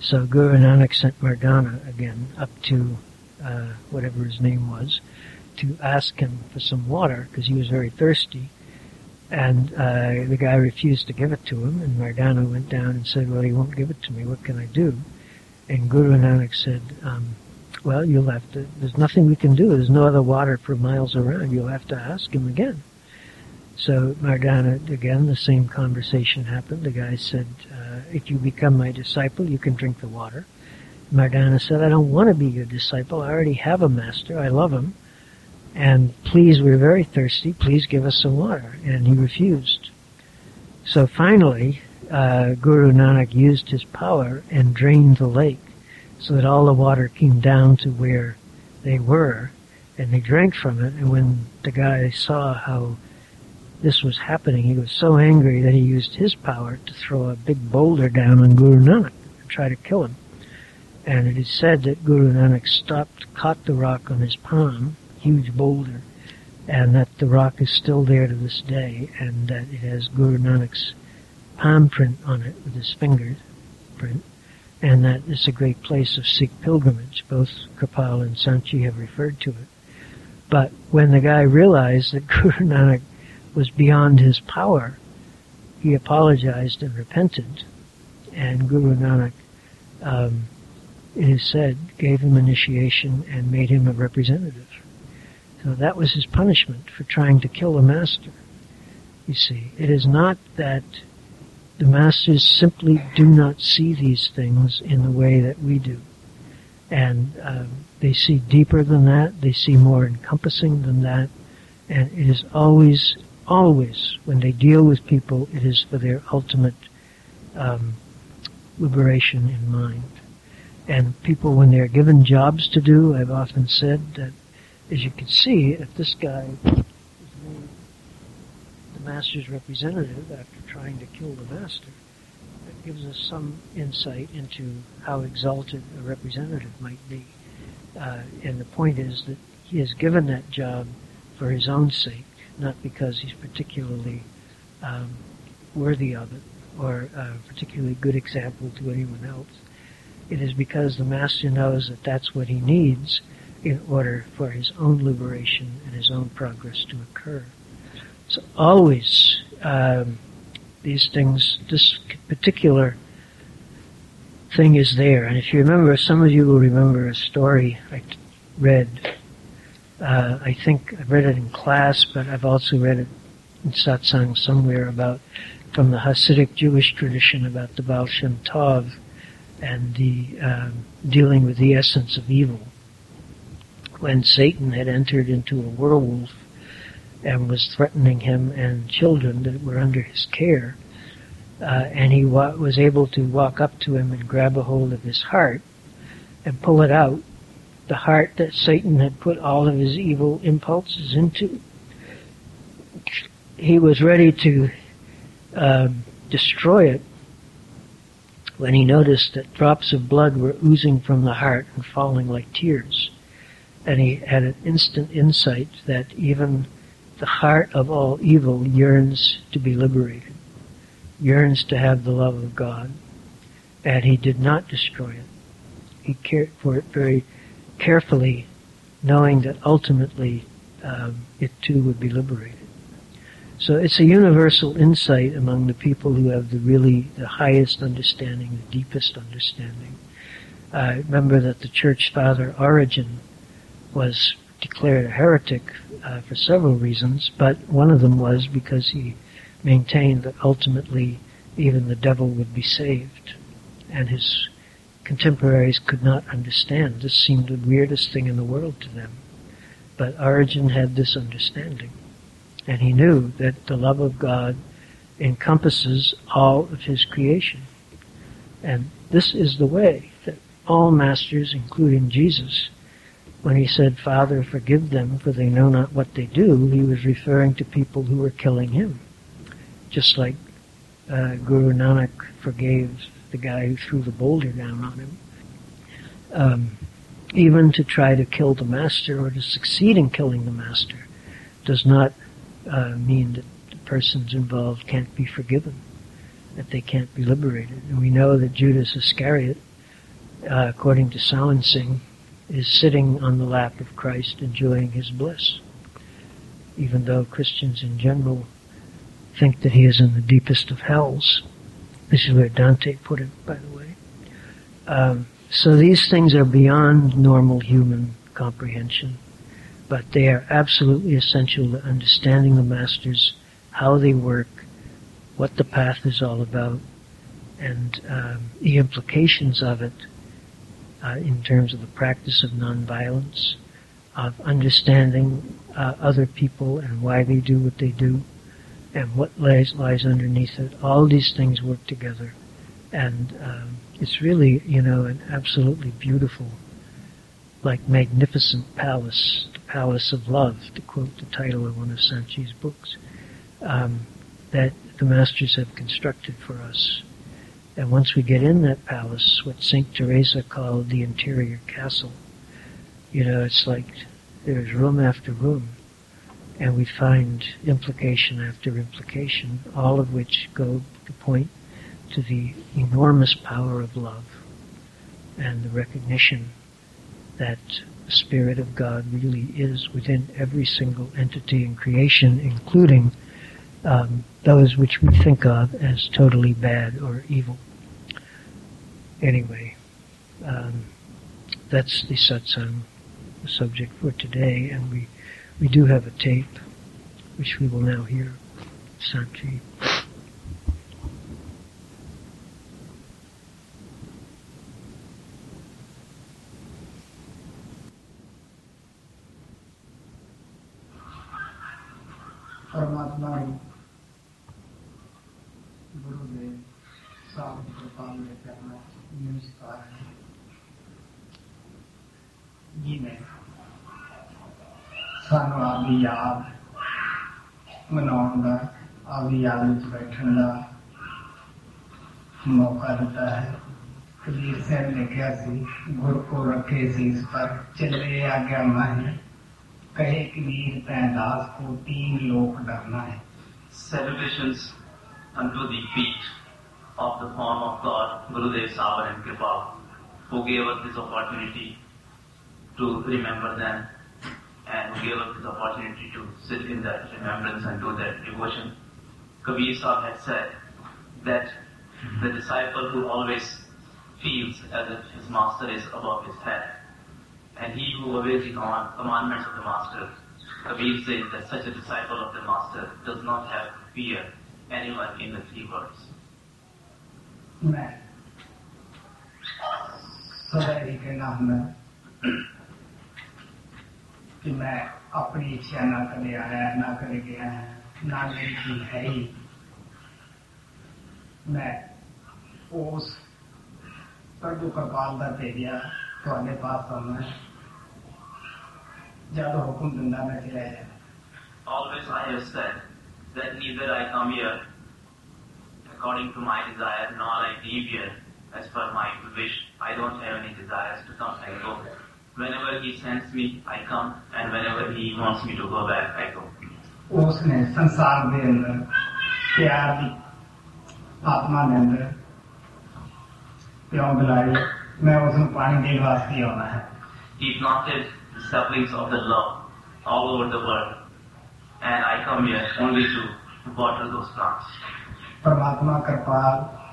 So Guru Nanak sent Mardana again up to uh, whatever his name was to ask him for some water because he was very thirsty. And uh, the guy refused to give it to him, and Mardana went down and said, "Well, he won't give it to me. What can I do?" And Guru Nanak said, um, "Well, you'll have to. There's nothing we can do. There's no other water for miles around. You'll have to ask him again." So Mardana, again, the same conversation happened. The guy said, uh, if you become my disciple, you can drink the water. Mardana said, I don't want to be your disciple. I already have a master. I love him. And please, we're very thirsty. Please give us some water. And he refused. So finally, uh, Guru Nanak used his power and drained the lake so that all the water came down to where they were. And they drank from it. And when the guy saw how this was happening, he was so angry that he used his power to throw a big boulder down on Guru Nanak and try to kill him. And it is said that Guru Nanak stopped, caught the rock on his palm, huge boulder, and that the rock is still there to this day, and that it has Guru Nanak's palm print on it with his finger print, and that it's a great place of Sikh pilgrimage. Both Kripal and Sant-Ji have referred to it. But when the guy realized that Guru Nanak was beyond his power, he apologized and repented, and Guru Nanak, um, it is said, gave him initiation and made him a representative. So that was his punishment for trying to kill the master. You see, it is not that the masters simply do not see these things in the way that we do. And um, they see deeper than that, they see more encompassing than that, and it is always always, when they deal with people, it is for their ultimate um, liberation in mind. And people, when they're given jobs to do, I've often said that, as you can see, if this guy master's representative after trying to kill the master, that gives us some insight into how exalted a representative might be. Uh, and the point is that he is given that job for his own sake not because he's particularly um, worthy of it or a particularly good example to anyone else. It is because the master knows that that's what he needs in order for his own liberation and his own progress to occur. So always um, these things, this particular thing is there. And if you remember, some of you will remember a story I read uh, I think I've read it in class, but I've also read it in satsang somewhere about from the Hasidic Jewish tradition about the Baal Shem Tov and the um, dealing with the essence of evil. When Satan had entered into a werewolf and was threatening him and children that were under his care, uh, and he wa- was able to walk up to him and grab a hold of his heart and pull it out the heart that Satan had put all of his evil impulses into. He was ready to uh, destroy it when he noticed that drops of blood were oozing from the heart and falling like tears. And he had an instant insight that even the heart of all evil yearns to be liberated, yearns to have the love of God. And he did not destroy it. He cared for it very carefully, knowing that ultimately um, it too would be liberated. So it's a universal insight among the people who have the really the highest understanding, the deepest understanding. I remember that the church father Origen was declared a heretic uh, for several reasons, but one of them was because he maintained that ultimately even the devil would be saved. And his contemporaries could not understand. This seemed the weirdest thing in the world to them. But Origen had this understanding. And he knew that the love of God encompasses all of his creation. And this is the way that all masters, including Jesus, when he said, Father, forgive them, for they know not what they do, he was referring to people who were killing him. Just like uh, Guru Nanak forgave the guy who threw the boulder down on him. Um, even to try to kill the master or to succeed in killing the master does not uh, mean that the persons involved can't be forgiven, that they can't be liberated. And we know that Judas Iscariot, uh, according to Sawan Singh, is sitting on the lap of Christ enjoying his bliss. Even though Christians in general think that he is in the deepest of hells. This is where Dante put it, by the way. Um, so these things are beyond normal human comprehension but they are absolutely essential to understanding the masters, how they work, what the path is all about, and um, the implications of it uh, in terms of the practice of nonviolence, of understanding uh, other people and why they do what they do, and what lies, lies underneath it. All these things work together, and um, it's really, you know, an absolutely beautiful, like magnificent palace the Palace of Love, to quote the title of one of Sant Ji's books, um, that the masters have constructed for us. And once we get in that palace, what St. Teresa called the interior castle, you know, it's like there's room after room, and we find implication after implication, all of which go to point to the enormous power of love and the recognition that the Spirit of God really is within every single entity in creation, including um, those which we think of as totally bad or evil. Anyway, um, that's the satsang subject for today, and we, we do have a tape, which we will now hear. Sant Ji. ਸਾਨੂੰ ਆਪਦੀ ਯਾਦ ਮਨਾਉਣ ਦਾ ਆਪਦੀ ਯਾਦ ਵਿੱਚ ਬੈਠਣ ਦਾ ਮੌਕਾ ਦਿੱਤਾ ਹੈ ਕਬੀਰ ਸਾਹਿਬ ਨੇ ਕਿਹਾ ਸੀ ਗੁਰ ਕੋ ਰੱਖੇ ਸੀਸ ਪਰ ਚੱਲੇ ਆਗਿਆ ਮਾਹੀ कहे कबीर पैदास को तीन लोक डरना है Celebrations unto the feet of the form of God, Gurudev Savar and Kripa, who gave us this opportunity to remember them and gave us this opportunity to sit in that remembrance and do that devotion. Kabir Sahib had said that mm-hmm. the disciple who always feels as if his master is above his head, and he who obeys the commandments of the master, Kabir says that such a disciple of the master does not have fear anyone in the three worlds. Right. So that he can कि मैं अपनी इच्छा ना कदे आया ना कदे गया है ना मेरी जी है ही मैं उस प्रभु कृपाल का भेजा थोड़े तो पास आना जब हुक्म दिंदा मैं चले जाना Always I have said that neither I come here according to my desire nor I leave here as per my wish. I don't have any desires to come and go. whenever he sends me, I come, and whenever he wants me to go back, I go. उसने संसार में अंदर प्यार आत्मा के अंदर क्यों बुलाई मैं उसे पानी देने वास्ते आना है He planted the saplings of the love all over the world, and I come here only to water those plants. परमात्मा कृपा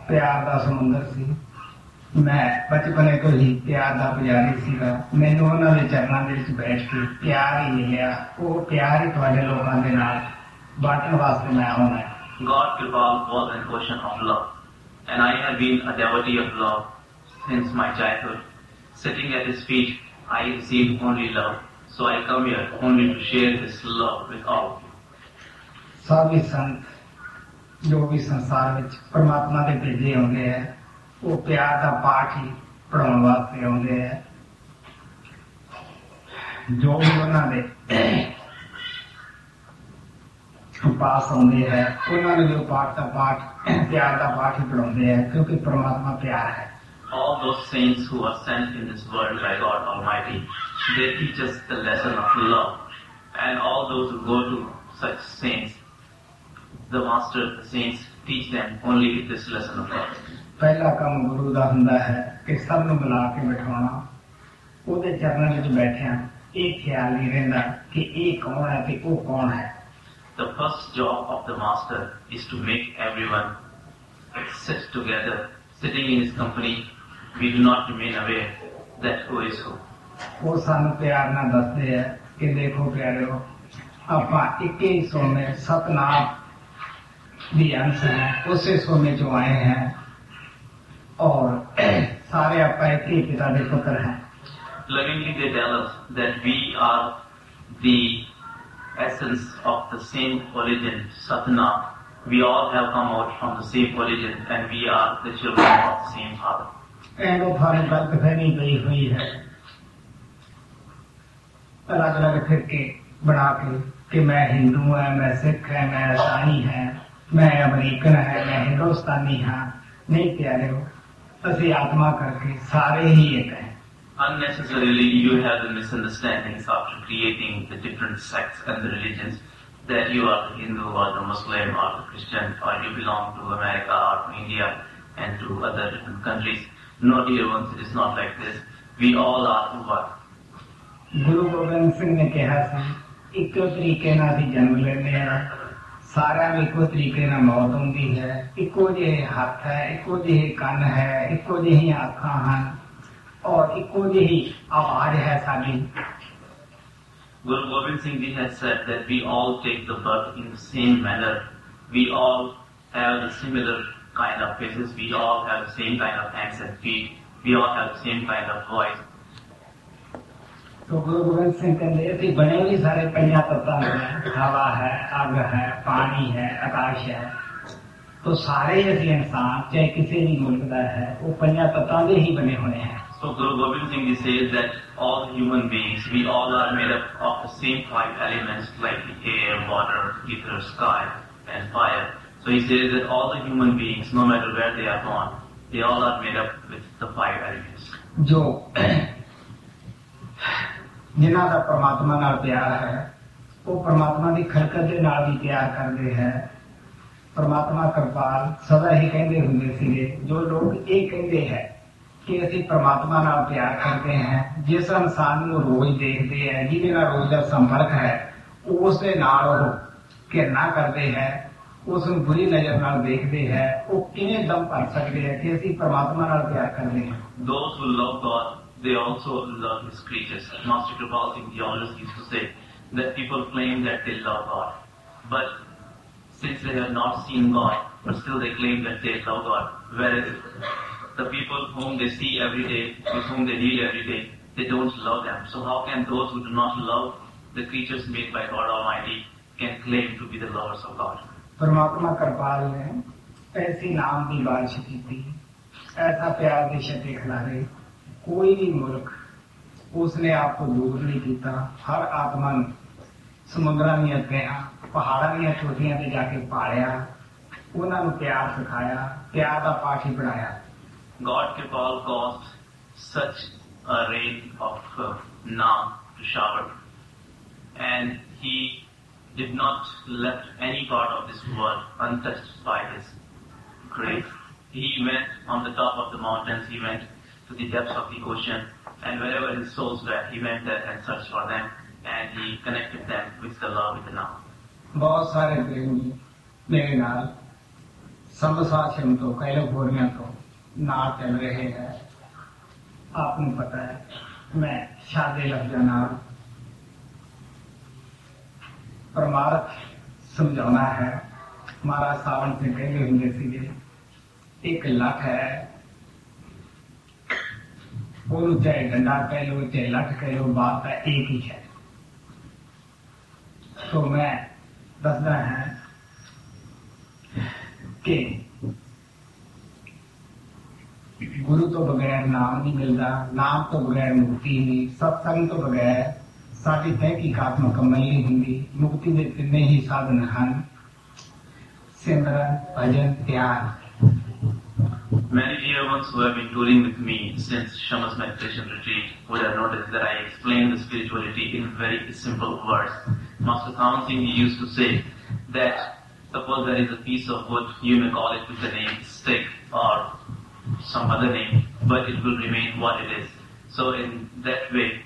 प्यार का समुंदर सी ਮੈਂ ਬਚਪਨੇ ਤੋਂ ਹੀ ਪਿਆਰ ਦਾ ਪੁਜਾਰੀ ਸੀਗਾ ਮੈਨੂੰ ਉਹਨਾਂ ਦੇ ਚਰਨਾਂ ਦੇ ਵਿੱਚ ਬੈਠ ਕੇ ਪਿਆਰ ਹੀ ਮਿਲਿਆ ਉਹ ਪਿਆਰ ਹੀ ਤੁਹਾਡੇ ਲੋਕਾਂ ਦੇ ਨਾਲ ਬਾਟਣ ਵਾਸਤੇ ਮੈਂ ਆਉਣਾ ਹੈ God Kripal was an ocean of love, and I have been a devotee of love since my childhood. Sitting at his feet, I received only love, so I come here only to share this love with all of you. ਸਭ ਹੀ ਸੰਤ ਜੋ ਵੀ ਸੰਸਾਰ ਵਿੱਚ ਪਰਮਾਤਮਾ ਦੇ ਭੇਜੇ ਆਉਂਦੇ ਹੈ ਉਹ ਪਿਆਰ ਦਾ ਪਾਠ ਹੀ ਪੜਾਉਣ ਵਾਸਤੇ ਆਉਂਦੇ ਹੈ ਜੋ ਵੀ ਉਹਨਾਂ ਦੇ ਪਾਸ ਆਉਂਦੇ ਹੈ ਉਹਨਾਂ ਨੂੰ ਜੋ ਪਾਠ ਦਾ ਪਾਠ ਪਿਆਰ ਦਾ ਪਾਠ ਹੀ ਪੜਾਉਂਦੇ ਹੈ ਕਿਉਂਕਿ ਪਰਮਾਤਮਾ ਪਿਆਰ ਹੈ All those saints who are sent in this world by God Almighty, they teach us the lesson of love. And all those who go to such saints, the Master, the saints, teach them only this lesson of love. ਪਹਿਲਾ ਕੰਮ ਗੁਰੂ ਦਾ ਹੁੰਦਾ ਹੈ ਕਿ ਸਭ ਨੂੰ ਬੁਲਾ ਕੇ ਬਿਠਾਉਣਾ ਉਹਦੇ ਚਰਨਾਂ ਵਿੱਚ ਬੈਠਿਆਂ ਇਹ ਖਿਆਲ ਨਹੀਂ ਰਹਿੰਦਾ ਕਿ ਇਹ ਕੌਣ ਹੈ ਤੇ ਉਹ ਕੌਣ ਹੈ The first job of the Master is to make everyone sit together. Sitting in his company, we do not remain aware that who is who. ਉਹ ਸਾਨੂੰ ਪਿਆਰ ਨਾਲ ਦੱਸਦੇ ਆ ਕਿ ਦੇਖੋ ਪਿਆਰਿਓ ਆਪਾਂ ਇੱਕੇ ਹੀ ਸੋਮੇ ਸਤਨਾਮ ਦੀ ਅੰਸ਼ ਹੈ ਉਸੇ ਸੋਮੇ ਚੋਂ ਆਏ हैं और सारे आपका एक ही पिता के पुत्र है। Lovingly they tell that we are the essence of the same origin Satna we all have come out from the same origin and we are the children of the same father and वो फारे बात तो फैली गई हुई है। अलग अलग फिर के बढ़ा के कि मैं हिंदू है मैं सिख है मैं ईसाई है मैं अमेरिकन है मैं हिंदुस्तानी हाँ। नहीं प्यारे हो। बस आत्मा करके सारे ही एक हैं Unnecessarily, you have the misunderstandings after creating the different sects and the religions that you are Hindu or the Muslim or the Christian or you belong to America or to India and to other different countries. No, dear ones, it is not like this. We all are one. guru gobind singh ne keha था इक्यो tarike na भी janm lene हैं ਸਾਰਿਆਂ ਨੂੰ ਇੱਕੋ ਤਰੀਕੇ ਨਾਲ ਮੌਤ ਹੁੰਦੀ ਹੈ ਇੱਕੋ ਜਿਹੇ ਹੱਥ ਹੈ ਇੱਕੋ ਜਿਹੇ ਕੰਨ ਹੈ ਇੱਕੋ ਜਿਹੀਆਂ ਅੱਖਾਂ ਹਨ ਔਰ ਇੱਕੋ ਜਿਹੀ ਆਵਾਜ਼ ਹੈ ਸਾਡੀ Guru Gobind Singh Ji has said that we all take the birth in the same manner. We all have the similar kind of faces. We all have the same kind of hands and feet. We all have the same kind of voice. तो गुरु गोविंद सिंह कहते हैं बने भी सारे पंजा तत्व है हवा है अग है पानी है आकाश है तो सारे ऐसे इंसान चाहे किसी भी मुल्क का है वो पंजा तत्व के ही बने हुए हैं So Guru Gobind Singh says that all human beings, we all are made up of the same five elements like the air, water, ether, sky, and fire. So he says that all the human beings, no matter where they are born, they all are made up with the five elements. जो ਜਿਨ੍ਹਾਂ ਦਾ ਪ੍ਰਮਾਤਮਾ ਨਾਲ ਪਿਆਰ ਹੈ ਉਹ ਪ੍ਰਮਾਤਮਾ ਦੀ ਖਲਕਤ ਦੇ ਨਾਲ ਵੀ ਪਿਆਰ ਕਰਦੇ ਹੈ ਪ੍ਰਮਾਤਮਾ ਕਿਰਪਾਲ ਸਦਾ ਹੀ ਕਹਿੰਦੇ ਹੁੰਦੇ ਸੀਗੇ ਜੋ ਲੋਕ ਇਹ ਕਹਿੰਦੇ ਹੈ ਕਿ ਅਸੀਂ ਪ੍ਰਮਾਤਮਾ ਨਾਲ ਪਿਆਰ ਕਰਦੇ ਹਾਂ ਜਿਸ ਇਨਸਾਨ ਨੂੰ ਰੋਜ਼ ਦੇਖਦੇ ਹੈ ਜਿਹਦੇ ਨਾਲ ਰੋਜ਼ ਦਾ ਸੰਪਰਕ ਹੈ ਉਸ ਦੇ ਨਾਲ ਉਹ ਘਿਰਨਾ ਕਰਦੇ ਹੈ ਉਸ ਨੂੰ ਬੁਰੀ ਨਜ਼ਰ ਨਾਲ ਦੇਖਦੇ ਹੈ ਉਹ ਕਿਵੇਂ ਦਮ ਭਰ ਸਕਦੇ ਹੈ ਕਿ ਅਸੀਂ ਪ੍ਰਮਾਤਮਾ ਨਾਲ ਪਿਆਰ ਕਰਦੇ ਹਾਂ Those who love God, they also love His creatures. Master Kripal Singh Ji always used to say that people claim that they love God. But since they have not seen God, but still they claim that they love God. Whereas the people whom they see every day, with whom they deal every day, they don't love them. So how can those who do not love the creatures made by God Almighty can claim to be the lovers of God? परमात्मा कृपाल ने ऐसी नाम की बारिश की थी ऐसा प्यार देश के खिलारे कोई भी मुल्क उसने आपको दूर नहीं किया। हर आत्मा समुद्रा दिया पहाड़ा दिया चोटियाँ से जाके पाया उन्होंने प्यार सिखाया प्यार का पाठ ही पढ़ाया। गॉड के पॉल गॉड सच रेन ऑफ़ नाम shower and he did not left any part of this world untouched by his grave. He went on the top of the mountains, he went to the depths of the ocean, and wherever his souls were, he went there and searched for them, and he connected them with the love with the now. बहुत सारे प्रेमी मेरे नाल समसाचिम तो कई लोग गोरियाँ तो ना चल रहे हैं आपको पता है मैं शादी लग जाना परमार्थ समझाना है हमारा सावन से कहले होंगे सीधे एक लख है और चाहे डंडा कह लो चाहे लठ कह लो बात का एक ही है। तो मैं दसना है कि गुरु तो बगैर नाम नहीं मिलता, नाम तो बगैर मुक्ति नहीं, सत्संग तो बगैर सारी तहकीकात मुकम्मल नहीं होंगी। मुक्ति के तिने ही साधन हैं। सिमरन, भजन त्याग Many dear ones who have been touring with me since Shama's meditation retreat would have noticed that I explain the spirituality in very simple words. Master Sawan Singh used to say that suppose there is a piece of wood, you may call it with the name stick or some other name, but it will remain what it is. So in that way,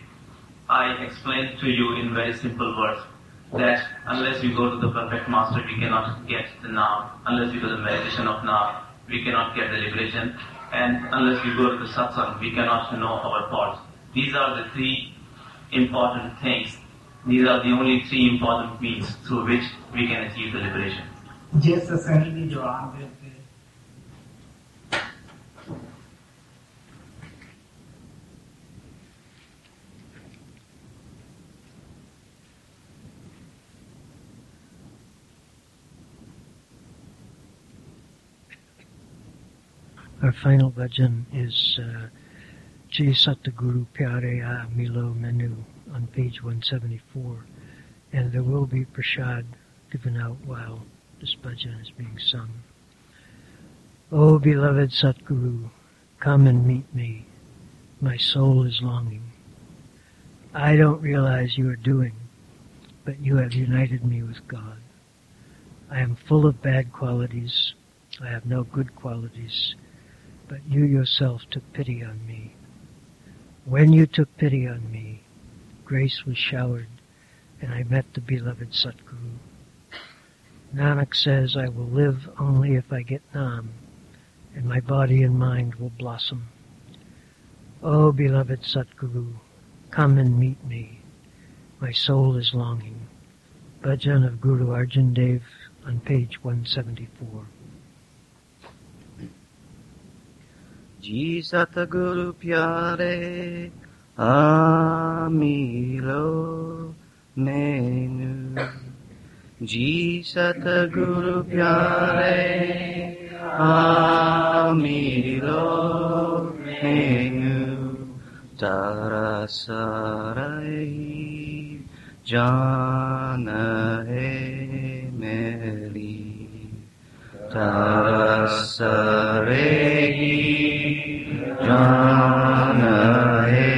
I explain to you in very simple words that unless you go to the perfect master, we cannot get the Naam. Unless we do the meditation of Naam, we cannot get the liberation. And unless we go to the satsang, we cannot know our thoughts. These are the three important things. These are the only three important means through which we can achieve the liberation. Our final bhajan is uh, Ji Sataguru Pyare A Milo Menu on page 174. And there will be prasad given out while this bhajan is being sung. O beloved Satguru, come and meet me. My soul is longing. I don't realize you are doing, but you have united me with God. I am full of bad qualities. I have no good qualities but you yourself took pity on me. When you took pity on me, grace was showered, and I met the beloved Satguru. Nanak says, I will live only if I get Nam, and my body and mind will blossom. O beloved Satguru, come and meet me. My soul is longing. Bhajan of Guru Arjan Dev on page 174. जी सतगुरु प्यारे आमिलो नैनु। जी सतगुरु प्यारे आमिलो नैनु। तारा सारे जान है मेरी। तरसरेगी जान है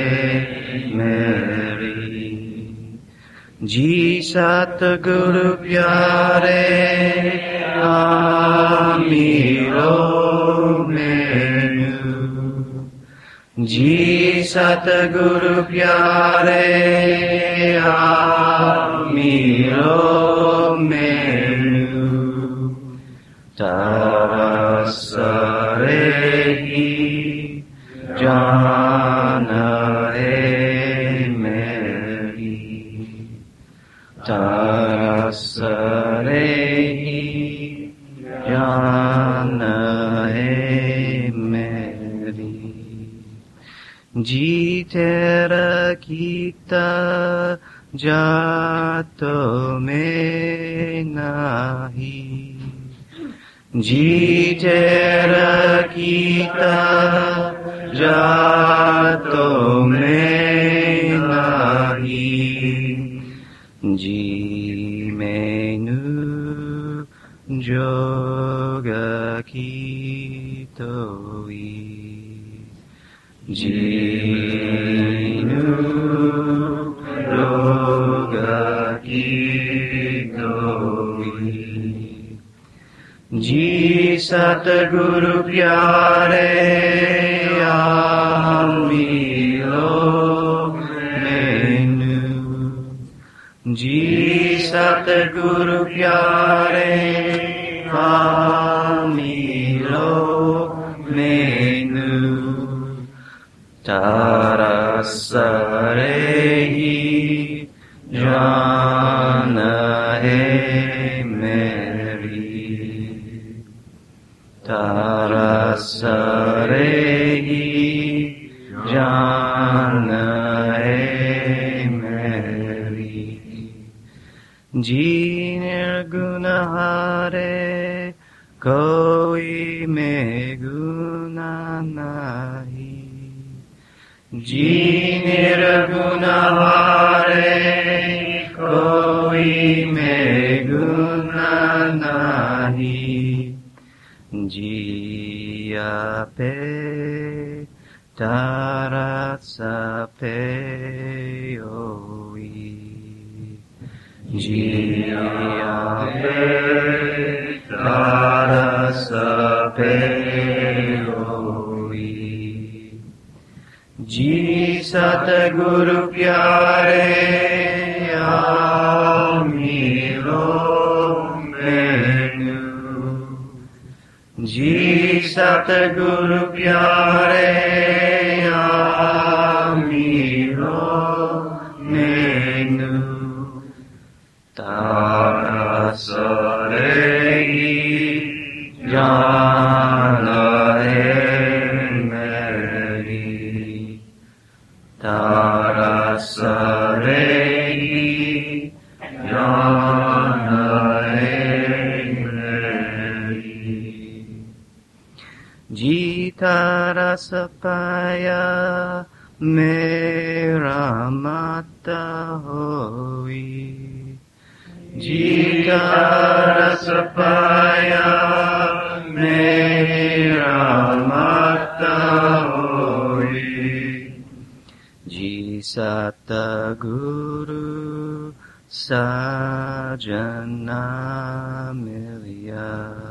मेरी। जी सतगुरु प्यारे आमीरो जी सतगुरु प्यारे आमीरो मेनु। तरसरेगी जान है मेरी तरसरेगी जान है मेरी। जी तेरा कीता जातो में नाही। जी तेरा कीता जातो में नहीं। जी मैनु जोग की तो जी रोग की तो जी सतगुरु प्यारे जी सतगुरु प्यारे आमिलो मेनु तारसरे ही जान है मेरी। तारसरे Jinergunahare koi megunanahi. Jinergunahare koi megunanahi. Jiya pe tarasa pe जी सतगुरु प्यारे आमिलो मैनू जी सतगुरु प्यारे रस पाया मेरा माता होई। जीता रस मेरा माता होई। जी सत गुरु साजना मिलिया।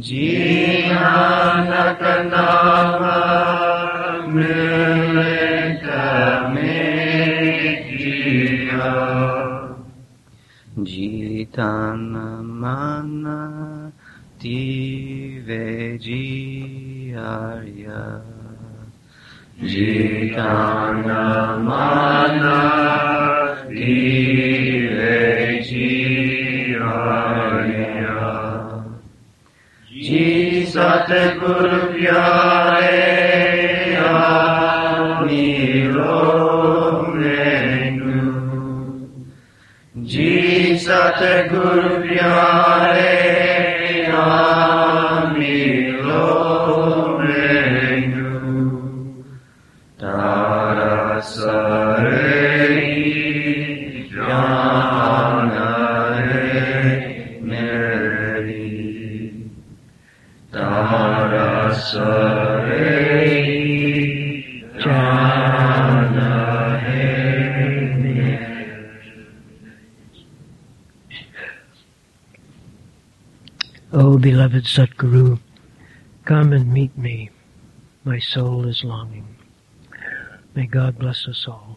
जीना Satguru, come and meet me. My soul is longing. May God bless us all.